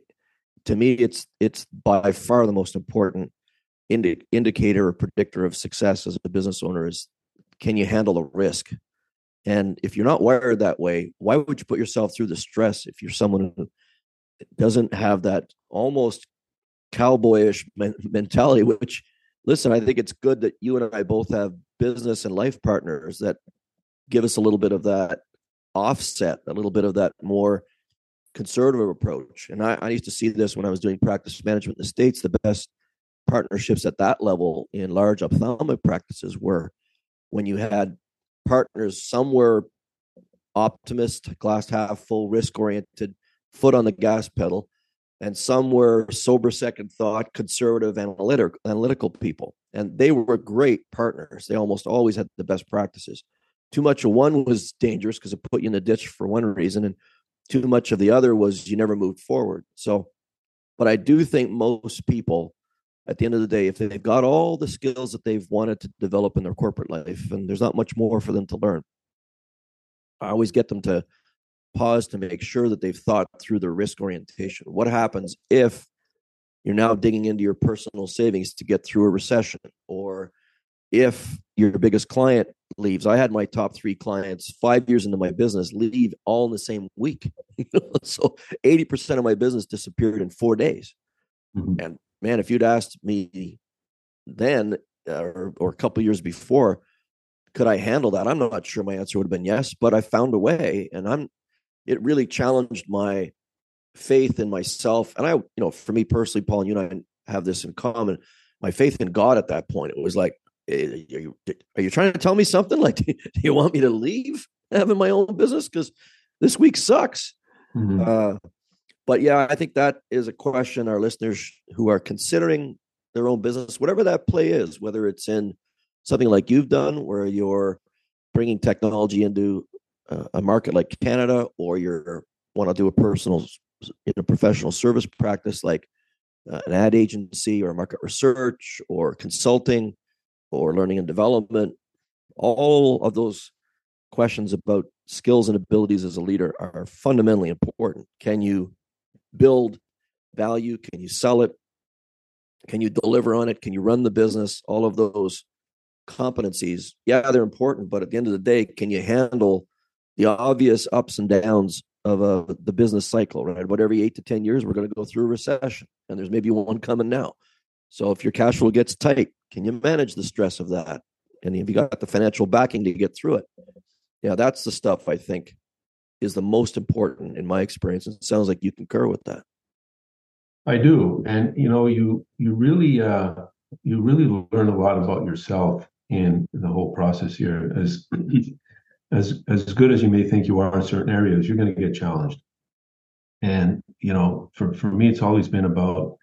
to me it's it's by far the most important indi- indicator or predictor of success as a business owner is can you handle the risk and if you're not wired that way, why would you put yourself through the stress if you're someone who doesn't have that almost cowboyish mentality? Which, listen, I think it's good that you and I both have business and life partners that give us a little bit of that offset, a little bit of that more conservative approach. And I, I used to see this when I was doing practice management in the States. The best partnerships at that level in large ophthalmic practices were when you had partners. Some were optimist, glass half full, risk oriented, foot on the gas pedal, and some were sober second thought, conservative, analytic, analytical people. And they were great partners. They almost always had the best practices. Too much of one was dangerous because it put you in the ditch for one reason, and too much of the other was you never moved forward. So, but I do think most people at the end of the day, if they've got all the skills that they've wanted to develop in their corporate life, and there's not much more for them to learn, I always get them to pause to make sure that they've thought through their risk orientation. What happens if you're now digging into your personal savings to get through a recession, or if your biggest client leaves? I had my top three clients five years into my business leave all in the same week. so 80% of my business disappeared in four days. Mm-hmm. And man, if you'd asked me then or, or a couple years before, could I handle that? I'm not sure my answer would have been yes, but I found a way. And I'm it really challenged my faith in myself. And I, you know, for me personally, Paul, and you and I have this in common. My faith in God at that point, it was like, eh, are you, are you trying to tell me something? Like, do you want me to leave having my own business? Because this week sucks. Mm-hmm. Uh, but yeah, I think that is a question our listeners who are considering their own business, whatever that play is, whether it's in something like you've done, where you're bringing technology into a market like Canada, or you want to do a personal, you know, professional service practice like uh, an ad agency or market research or consulting or learning and development. All of those questions about skills and abilities as a leader are fundamentally important. Can you build value? Can you sell it? Can you deliver on it? Can you run the business? All of those competencies, yeah, they're important, but at the end of the day, can you handle the obvious ups and downs of uh, the business cycle, right? About every eight to 10 years, we're going to go through a recession, and there's maybe one coming now. So if your cash flow gets tight, can you manage the stress of that? And have you got the financial backing to get through it, yeah, that's the stuff I think is the most important in my experience. And it sounds like you concur with that. I do, and you know, you you really uh, you really learn a lot about yourself in the whole process here. As as as good as you may think you are in certain areas, you're going to get challenged. And you know, for for me, it's always been about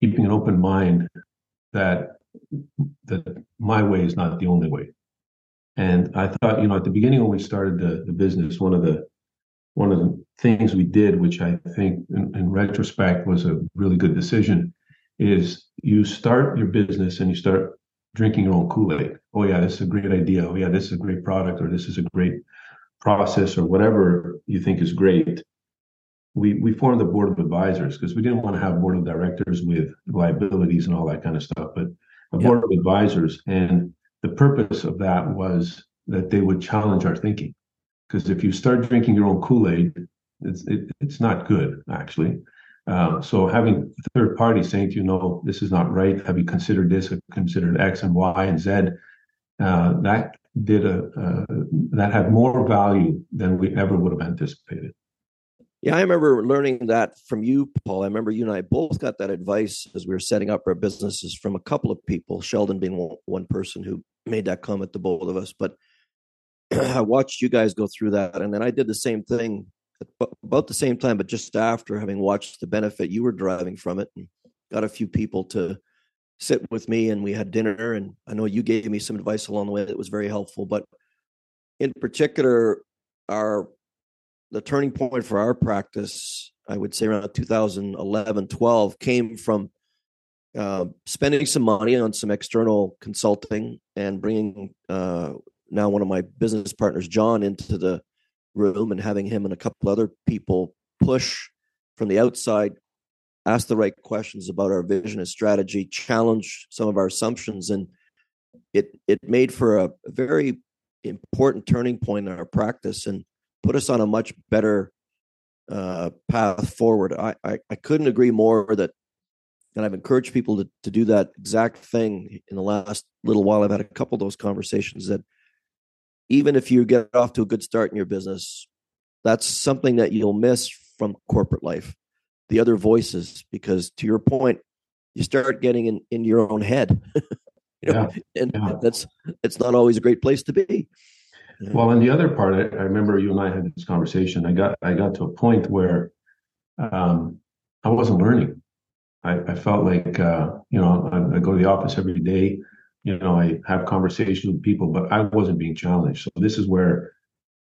keeping an open mind that that my way is not the only way. And I thought, you know, at the beginning when we started the, the business, one of the one of the things we did, which I think in, in retrospect was a really good decision, is you start your business and you start drinking your own Kool-Aid. Oh yeah, this is a great idea. Oh yeah, this is a great product, or this is a great process, or whatever you think is great. We we formed the board of advisors because we didn't want to have board of directors with liabilities and all that kind of stuff, but a board of advisors. And the purpose of that was that they would challenge our thinking. Because if you start drinking your own Kool-Aid, it's it, it's not good actually. Um, so having a third party saying to you, no, this is not right. Have you considered this? Have considered X and Y and Z? Uh, that did a uh, that had more value than we ever would have anticipated. Yeah, I remember learning that from you, Paul. I remember you and I both got that advice as we were setting up our businesses from a couple of people. Sheldon being one person who made that comment to both of us, but I watched you guys go through that, and then I did the same thing about the same time, but just after having watched the benefit you were driving from it, and got a few people to sit with me, and we had dinner. And I know you gave me some advice along the way that was very helpful. But in particular, our the turning point for our practice, I would say around 2011, 12, came from uh, spending some money on some external consulting and bringing uh, now one of my business partners, John, into the room and having him and a couple other people push from the outside, ask the right questions about our vision and strategy, challenge some of our assumptions, and it it made for a, very important turning point in our practice and put us on a much better uh, path forward. I, I, I couldn't agree more that, and I've encouraged people to to do that exact thing in the last little while. I've had a couple of those conversations that even if you get off to a good start in your business, that's something that you'll miss from corporate life. The other voices, because to your point, you start getting in, in your own head. you know, yeah, and yeah. that's it's not always a great place to be. Well, and the other part, I, I, remember you and I had this conversation. I got I got to a point where um, I wasn't learning. I, I felt like uh, you know I, I, go to the office every day you know, I have conversations with people, but I wasn't being challenged. So this is where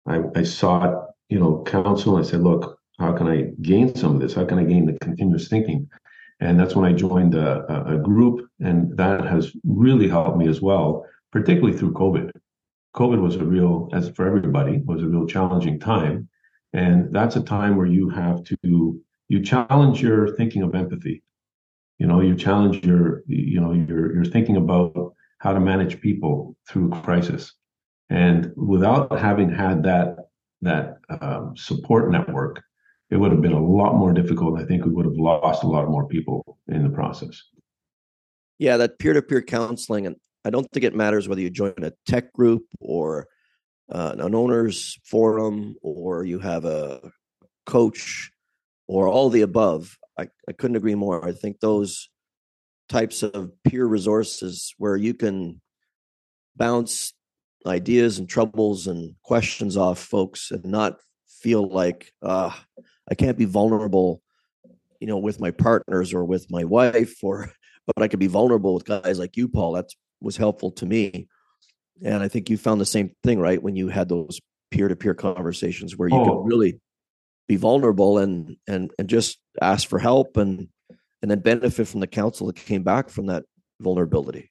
I, I sought, you know, counsel. I said, look, how can I gain some of this? How can I gain the continuous thinking? And that's when I joined a, a group, and that has really helped me as well, particularly through COVID. COVID was a real, as for everybody, was a real challenging time, and that's a time where you have to you challenge your thinking of empathy. You know, you challenge your, you know, your your thinking about how to manage people through crisis. And without having had that that um, support network, it would have been a lot more difficult. I think we would have lost a lot more people in the process. Yeah, that peer-to-peer counseling, and I don't think it matters whether you join a tech group or uh, an owners forum or you have a coach, or all the above. I, I couldn't agree more. I think those types of peer resources where you can bounce ideas and troubles and questions off folks and not feel like uh, I can't be vulnerable, you know, with my partners or with my wife, or but I could be vulnerable with guys like you, Paul. That was helpful to me, and I think you found the same thing, right? When you had those peer to peer conversations where you oh. could really be vulnerable and and and just ask for help and and then benefit from the counsel that came back from that vulnerability.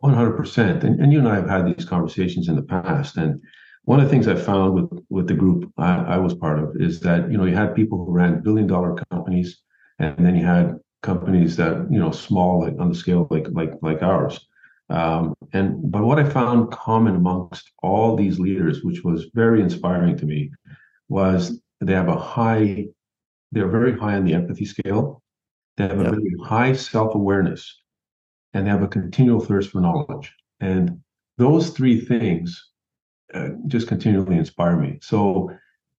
One hundred percent. And you and I have had these conversations in the past, and one of the things I found with with the group I, I was part of is that you know you had people who ran billion dollar companies, and then you had companies that you know small like on the scale like like like ours. Um, and but what I found common amongst all these leaders, which was very inspiring to me, was they have a high, they're very high on the empathy scale. They have a very high self awareness, and they have a continual thirst for knowledge. And those three things uh, just continually inspire me. So,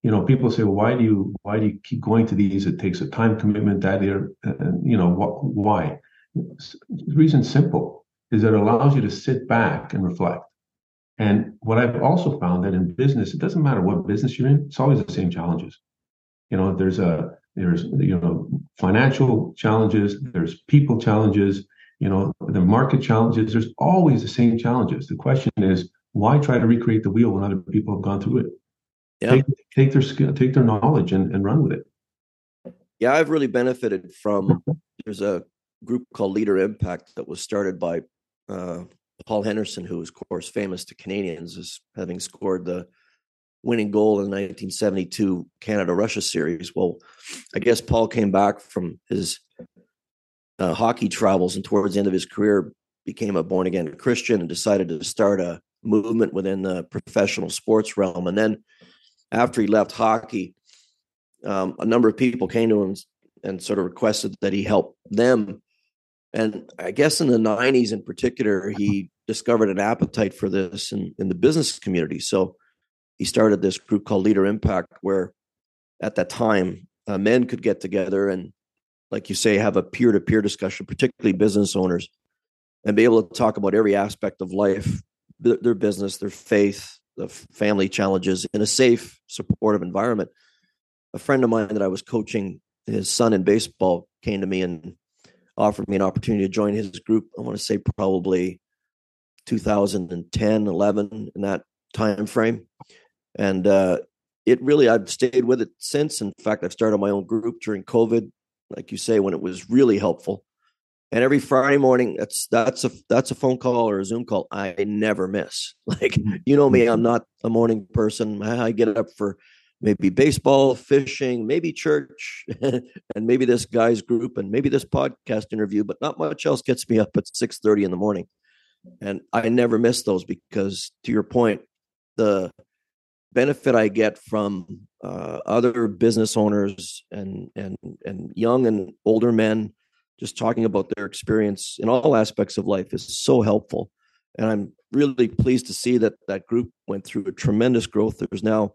you know, people say, well, why do you why do you keep going to these? It takes a time commitment. That here, uh, you know, wh- why? The reason simple is that it allows you to sit back and reflect. And what I've also found that in business, it doesn't matter what business you're in, it's always the same challenges. You know, there's a there's you know financial challenges, there's people challenges, you know, the market challenges. There's always the same challenges. The question is, why try to recreate the wheel when other people have gone through it? Yeah. Take, take their skill, take their knowledge, and, and run with it. Yeah, I've really benefited from. There's a group called Leader Impact that was started by uh, Paul Henderson, who is, of course, famous to Canadians as having scored the winning goal in the 1972 Canada Russia series. Well, I guess Paul came back from his uh, hockey travels and towards the end of his career became a born again Christian and decided to start a movement within the professional sports realm. And then after he left hockey, um, a number of people came to him and sort of requested that he help them and I guess in the 90s in particular, he discovered an appetite for this in, in the business community. So he started this group called Leader Impact, where at that time, uh, men could get together and, like you say, have a peer to peer discussion, particularly business owners, and be able to talk about every aspect of life, their business, their faith, the family challenges in a safe, supportive environment. A friend of mine that I was coaching, his son in baseball, came to me and offered me an opportunity to join his group. I want to say probably 2010, 11 in that time frame. And uh, it really, I've stayed with it since. In fact, I've started my own group during COVID, like you say, when it was really helpful. And every Friday morning, that's that's a that's a phone call or a Zoom call I never miss. Like you know me, I'm not a morning person. I get up for maybe baseball, fishing, maybe church, and maybe this guy's group, and maybe this podcast interview. But not much else gets me up at six thirty in the morning, and I never miss those because, to your point, the benefit I get from uh, other business owners and and and young and older men just talking about their experience in all aspects of life is so helpful. And I'm really pleased to see that that group went through a tremendous growth. There's now a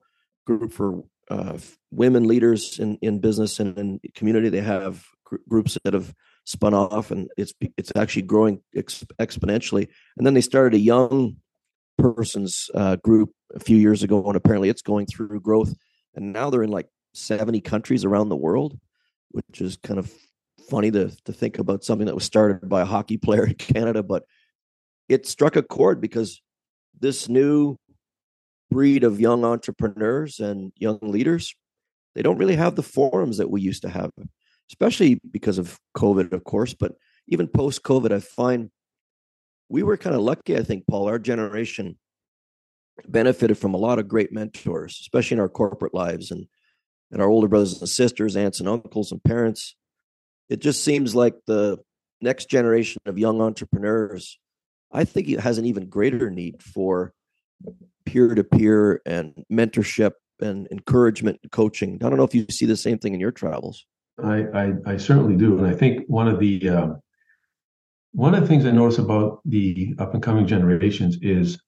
group for uh, women leaders in, in business and in community. They have gr- groups that have spun off, and it's it's actually growing ex- exponentially. And then they started a young persons uh, group a few years ago, and apparently it's going through growth. And now they're in like seventy countries around the world, which is kind of funny to to think about something that was started by a hockey player in Canada, but it struck a chord because this new breed of young entrepreneurs and young leaders, they don't really have the forums that we used to have, especially because of COVID, of course. But even post COVID, I find we were kind of lucky, I think, Paul. Our generation benefited from a lot of great mentors, especially in our corporate lives and, and our older brothers and sisters, aunts and uncles and parents. It just seems like the next generation of young entrepreneurs, I think it has an even greater need for peer to peer and mentorship and encouragement and coaching. I don't know if you see the same thing in your travels. I, I, I certainly do, and I think one of the uh, one of the things I notice about the up and coming generations is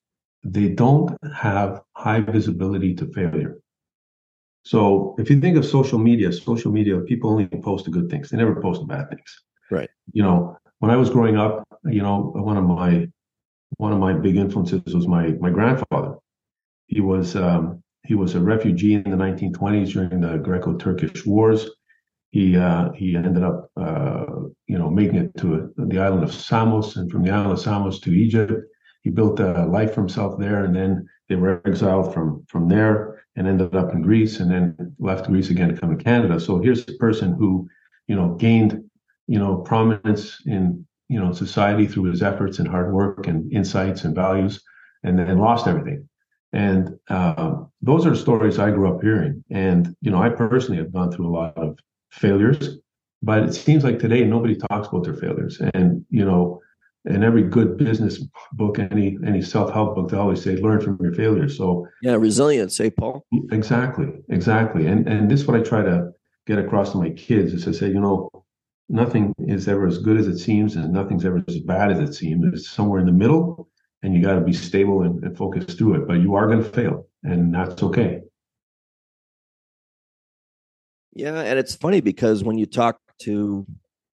they don't have high visibility to failure. So if you think of social media, social media, people only post the good things. They never post the bad things. Right. You know, when I was growing up, you know, one of my one of my big influences was my my grandfather. He was um, he was a refugee in the 1920s during the Greco-Turkish Wars. He uh, he ended up uh, you know making it to the island of Samos, and from the island of Samos to Egypt. He built a life for himself there, and then they were exiled from from there and ended up in Greece, and then left Greece again to come to Canada. So here's a person who you know gained you know prominence in you know society through his efforts and hard work and insights and values, and then lost everything. And uh, those are stories I grew up hearing. And, you know, I personally have gone through a lot of failures, but it seems like today nobody talks about their failures. And, you know, in every good business book, any any self help book, they always say, learn from your failures. So yeah, resilience, say, eh, Paul. Exactly, exactly. And and this is what I try to get across to my kids is to say, you know, nothing is ever as good as it seems, and nothing's ever as bad as it seems. It's somewhere in the middle, and you got to be stable and, and focused through it. But you are going to fail, and that's okay. Yeah, and it's funny because when you talk to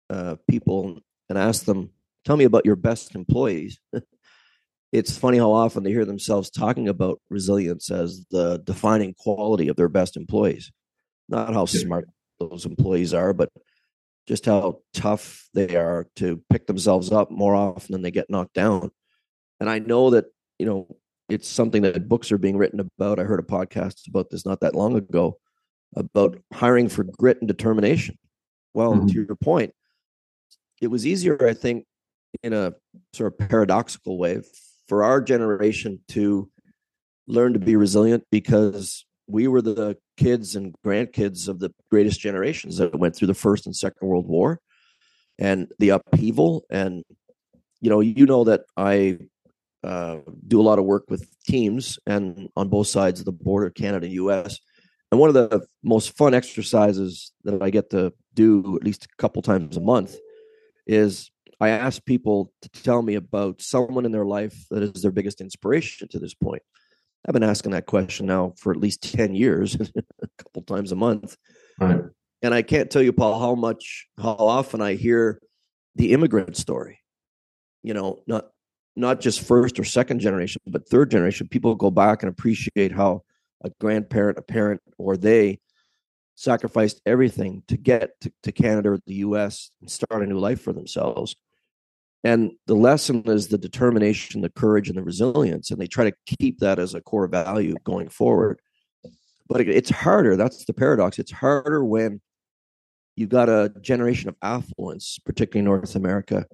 uh, people and ask them, "Tell me about your best employees," it's funny how often they hear themselves talking about resilience as the defining quality of their best employees. Not how smart those employees are, but just how tough they are to pick themselves up more often than they get knocked down. And I know that, you know, it's something that books are being written about. I heard a podcast about this not that long ago about hiring for grit and determination. Well, mm-hmm. to your point, it was easier, I think, in a sort of paradoxical way for our generation to learn to be resilient because we were the kids and grandkids of the greatest generations that went through the first and second world war and the upheaval and you know you know that i uh, do a lot of work with teams and on both sides of the border, Canada and US. And one of the most fun exercises that I get to do at least a couple times a month is I ask people to tell me about someone in their life that is their biggest inspiration to this point. I've been asking that question now for at least 10 years, a couple times a month. Right. And I can't tell you, Paul, how much, how often I hear the immigrant story. You know, not not just first or second generation, but third generation, people go back and appreciate how a grandparent, a parent, or they sacrificed everything to get to, to Canada or the US and start a new life for themselves. And the lesson is the determination, the courage, and the resilience. And they try to keep that as a core value going forward. But it's harder. That's the paradox. It's harder when you've got a generation of affluence, particularly North America,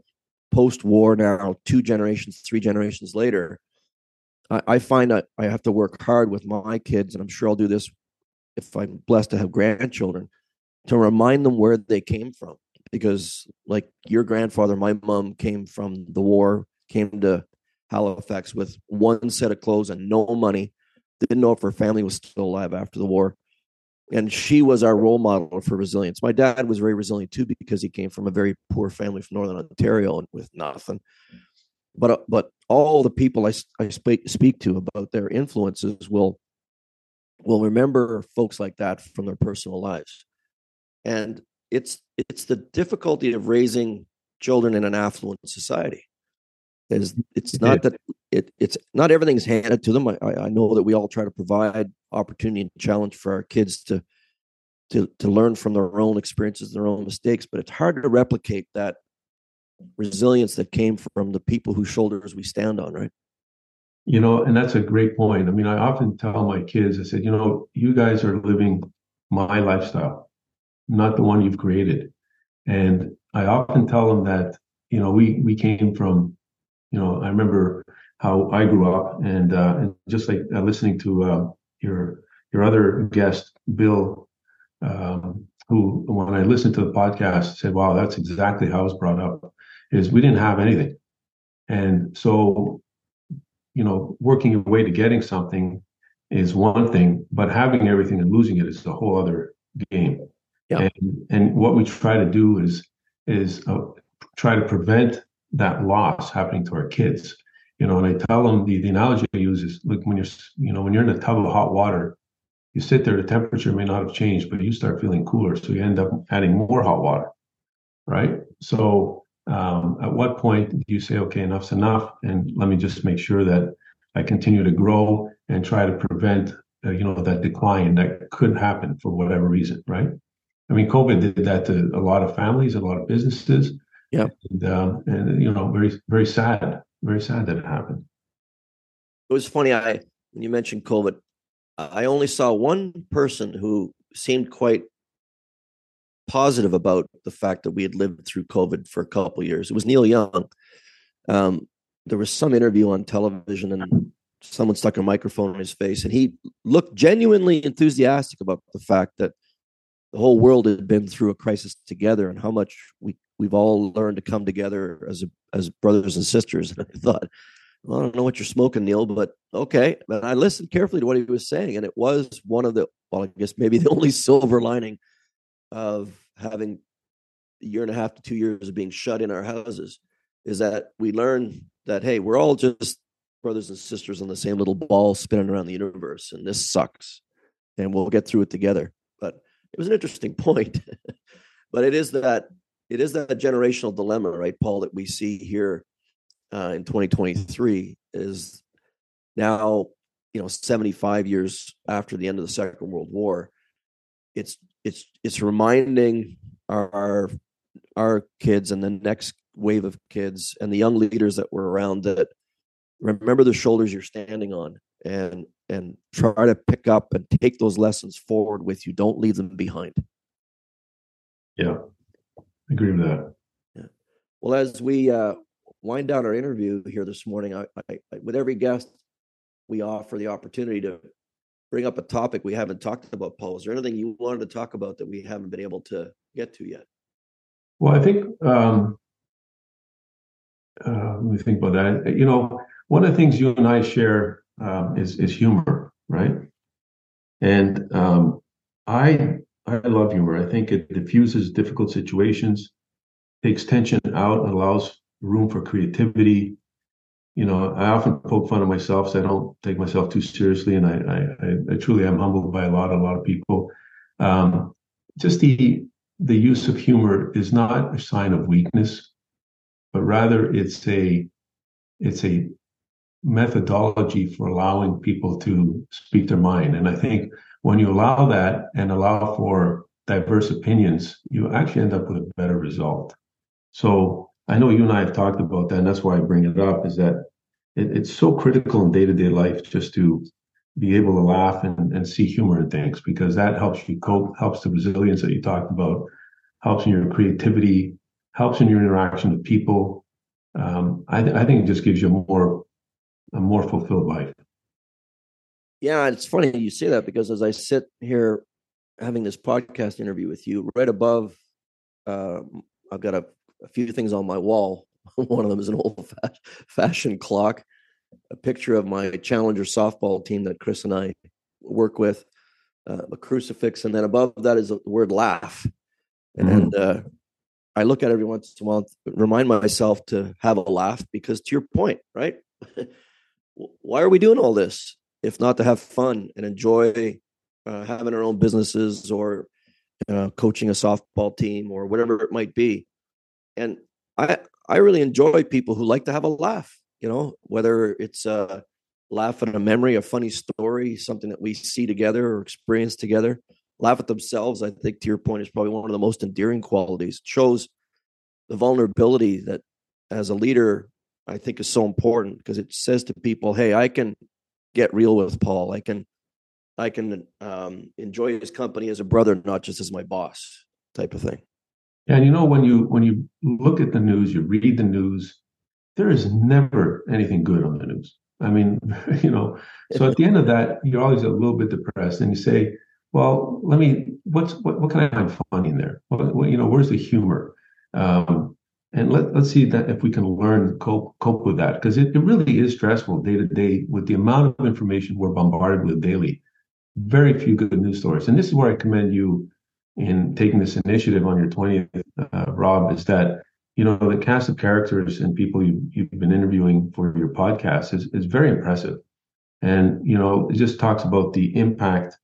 post war now, two generations, three generations later, I, I find that I have to work hard with my kids, and I'm sure I'll do this if I'm blessed to have grandchildren, to remind them where they came from. Because, like your grandfather, my mom came from the war, came to Halifax with one set of clothes and no money. Didn't know if her family was still alive after the war and she was our role model for resilience. My dad was very resilient too because he came from a very poor family from Northern Ontario and with nothing. But uh, but all the people I, I speak speak to about their influences will will remember folks like that from their personal lives, and it's it's the difficulty of raising children in an affluent society. Is it's not that it, it's not everything's handed to them. I, I know that we all try to provide opportunity and challenge for our kids to to to learn from their own experiences, their own mistakes, but it's hard to replicate that resilience that came from the people whose shoulders we stand on, right? You know, and that's a great point. I mean, I often tell my kids, I said, you know, you guys are living my lifestyle, not the one you've created. And I often tell them that, you know, we we came from, you know, I remember how I grew up, and uh, and just like uh, listening to uh, your your other guest, Bill, um, who when I listened to the podcast said, "Wow, that's exactly how I was brought up." Is we didn't have anything, and so you know, working your way to getting something is one thing, but having everything and losing it is a whole other game. Yeah. And, and what we try to do is is uh, try to prevent that loss happening to our kids you know, and I tell them the, the analogy I use is like when you're, you know, when you're in a tub of hot water you sit there, the temperature may not have changed, but you start feeling cooler. So you end up adding more hot water, right? So um, at what point do you say, okay, enough's enough, and let me just make sure that I continue to grow and try to prevent, uh, you know, that decline that could happen for whatever reason, right? I mean, COVID did that to a lot of families, a lot of businesses. Yeah, and, um, and you know, very very sad, very sad that it happened. It was funny. I when you mentioned COVID, I only saw one person who seemed quite positive about the fact that we had lived through COVID for a couple years. It was Neil Young. Um, there was some interview on television, and someone stuck a microphone in his face, and he looked genuinely enthusiastic about the fact that the whole world had been through a crisis together, and how much we we've all learned to come together as a, as brothers and sisters. And I thought, well, I don't know what you're smoking, Neil, but okay. But I listened carefully to what he was saying, and it was one of the well, I guess maybe the only silver lining of having a year and a half to two years of being shut in our houses is that we learn that hey, we're all just brothers and sisters on the same little ball spinning around the universe, and this sucks, and we'll get through it together. But it was an interesting point. but it is that it is that generational dilemma, right, Paul, that we see here uh, in 2023 is now, you know, 75 years after the end of the Second World War. It's it's it's reminding our, our our kids and the next wave of kids and the young leaders that were around that remember the shoulders you're standing on and and try to pick up and take those lessons forward with you. Don't leave them behind. Yeah. I agree with that. Yeah. well as we uh, wind down our interview here this morning I, I, with every guest we offer the opportunity to bring up a topic we haven't talked about, Paul. Is there anything you wanted to talk about that we haven't been able to get to yet? Well, I think um, uh, let me think about that. You know, one of the things you and I share um, is is humor, right? And um, I I love humor. I think it diffuses difficult situations, takes tension out, allows room for creativity, you know, I often poke fun of myself, so I don't take myself too seriously, and I, I, I truly am humbled by a lot, a lot of people. Um, just the the use of humor is not a sign of weakness, but rather it's a it's a methodology for allowing people to speak their mind. And I think when you allow that and allow for diverse opinions, you actually end up with a better result. So I know you and I have talked about that, and that's why I bring it up. Is that it, it's so critical in day to day life just to be able to laugh and, and see humor in things because that helps you cope, helps the resilience that you talked about, helps in your creativity, helps in your interaction with people. Um, I, th- I think it just gives you a more a more fulfilled life. Yeah, it's funny you say that because as I sit here having this podcast interview with you, right above, uh, I've got a a few things on my wall. One of them is an old fashioned clock, a picture of my Challenger softball team that Chris and I work with, uh, a crucifix, and then above that is the word laugh. Mm-hmm. And uh, I look at it every once in a while, remind myself to have a laugh because, to your point, right? Why are we doing all this if not to have fun and enjoy uh, having our own businesses or uh, coaching a softball team or whatever it might be? and I I really enjoy people who like to have a laugh. You know, whether it's a laugh at a memory, a funny story, something that we see together or experience together. Laugh at themselves. I think to your point is probably one of the most endearing qualities. It shows the vulnerability that as a leader I think is so important because it says to people, "Hey, I can get real with Paul. I can, I can um, enjoy his company as a brother, not just as my boss." Type of thing. And you know, when you when you look at the news, you read the news, there is never anything good on the news. I mean, you know, so at the end of that, you're always a little bit depressed, and you say, "Well, let me. What's what? What can I find funny in there? Well, you know, where's the humor?" Um, and let let's see that if we can learn cope cope with that because it, it really is stressful day to day with the amount of information we're bombarded with daily. Very few good news stories, and this is where I commend you in taking this initiative on your 20th, uh, Rob, is that you know the cast of characters and people you, you've been interviewing for your podcast is, is very impressive, and you know it just talks about the impact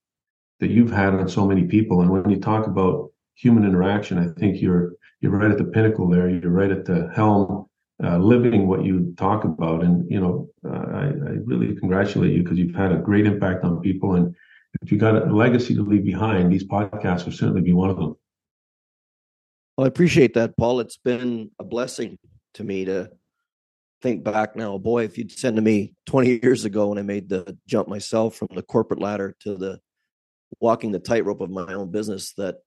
that you've had on so many people. And when you talk about human interaction, I think you're you're right at the pinnacle there. You're right at the helm, uh, living what you talk about. And you know, uh, I, I really congratulate you because you've had a great impact on people. And if you got a legacy to leave behind, these podcasts will certainly be one of them. Well, I appreciate that, Paul. It's been a blessing to me to think back now. Boy, if you'd sent to me 20 years ago when I made the jump myself from the corporate ladder to the walking the tightrope of my own business, that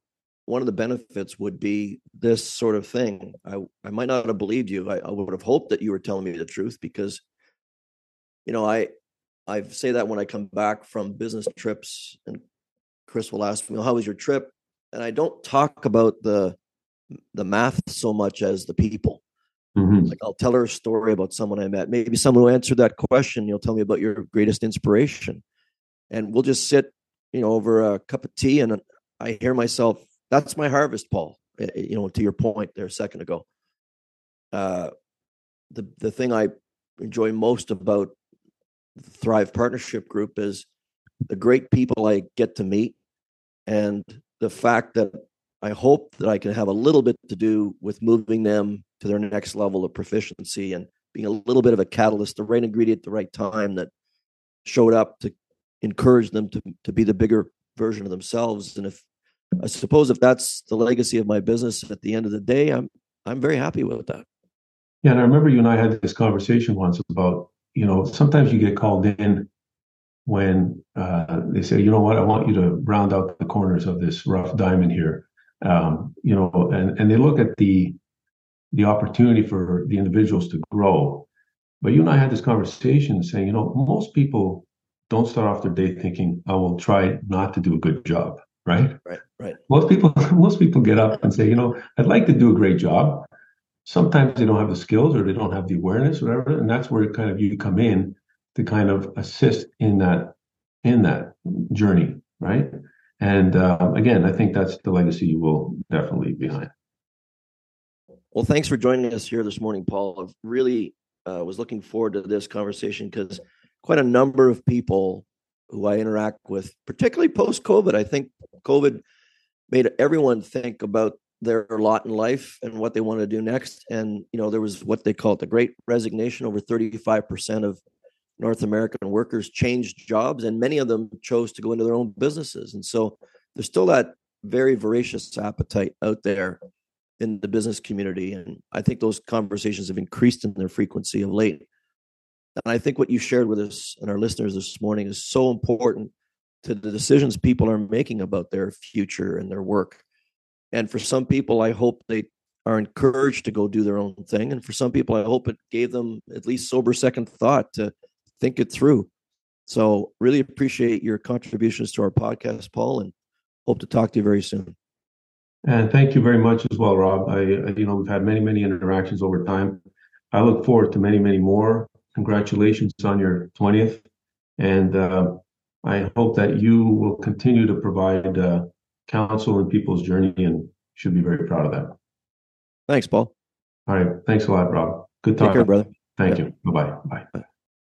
one of the benefits would be this sort of thing. I, I might not have believed you. I, I would have hoped that you were telling me the truth because, you know, I I say that when I come back from business trips and Chris will ask me, Well, "How was your trip?" And I don't talk about the the math so much as the people. Mm-hmm. Like I'll tell her a story about someone I met. Maybe someone who answered that question. You'll tell me about your greatest inspiration, and we'll just sit, you know, over a cup of tea, and I hear myself. That's my harvest, Paul. Eh, eh, you know, to your point there a second ago. Uh, the the thing I enjoy most about Thrive Partnership Group is the great people I get to meet, and the fact that I hope that I can have a little bit to do with moving them to their next level of proficiency and being a little bit of a catalyst, the right ingredient at the right time that showed up to encourage them to, to be the bigger version of themselves. And if I suppose if that's the legacy of my business at the end of the day, I'm I'm very happy with that. Yeah, and I remember you and I had this conversation once about, you know, sometimes you get called in when uh, they say, you know what, I want you to round out the corners of this rough diamond here um, you know, and, and they look at the the opportunity for the individuals to grow. But you and I had this conversation saying, you know, most people don't start off their day thinking, I will try not to do a good job, right? Right, right. Most people most people get up and say, you know, I'd like to do a great job. Sometimes they don't have the skills or they don't have the awareness, whatever. And that's where kind of you come in to kind of assist in that in that journey, right? And uh, again, I think that's the legacy you will definitely leave behind. Well, thanks for joining us here this morning, Paul. I really uh, was looking forward to this conversation because quite a number of people who I interact with, particularly post COVID, I think COVID made everyone think about their lot in life and what they want to do next. And, you know, there was what they call it the great resignation. Over 35% of North American workers changed jobs, and many of them chose to go into their own businesses. And so there's still that very voracious appetite out there in the business community. And I think those conversations have increased in their frequency of late. And I think what you shared with us and our listeners this morning is so important to the decisions people are making about their future and their work. And for some people, I hope they are encouraged to go do their own thing. And for some people, I hope it gave them at least sober second thought to think it through. So, really appreciate your contributions to our podcast, Paul, and hope to talk to you very soon. And thank you very much as well, Rob. I, you know, we've had many, many interactions over time. I look forward to many, many more. Congratulations on your 20th. And uh, I hope that you will continue to provide uh, counsel in people's journey and should be very proud of that. Thanks, Paul. All right. Thanks a lot, Rob. Good talk. Take care, brother. Thank yeah. you. Bye-bye. Bye.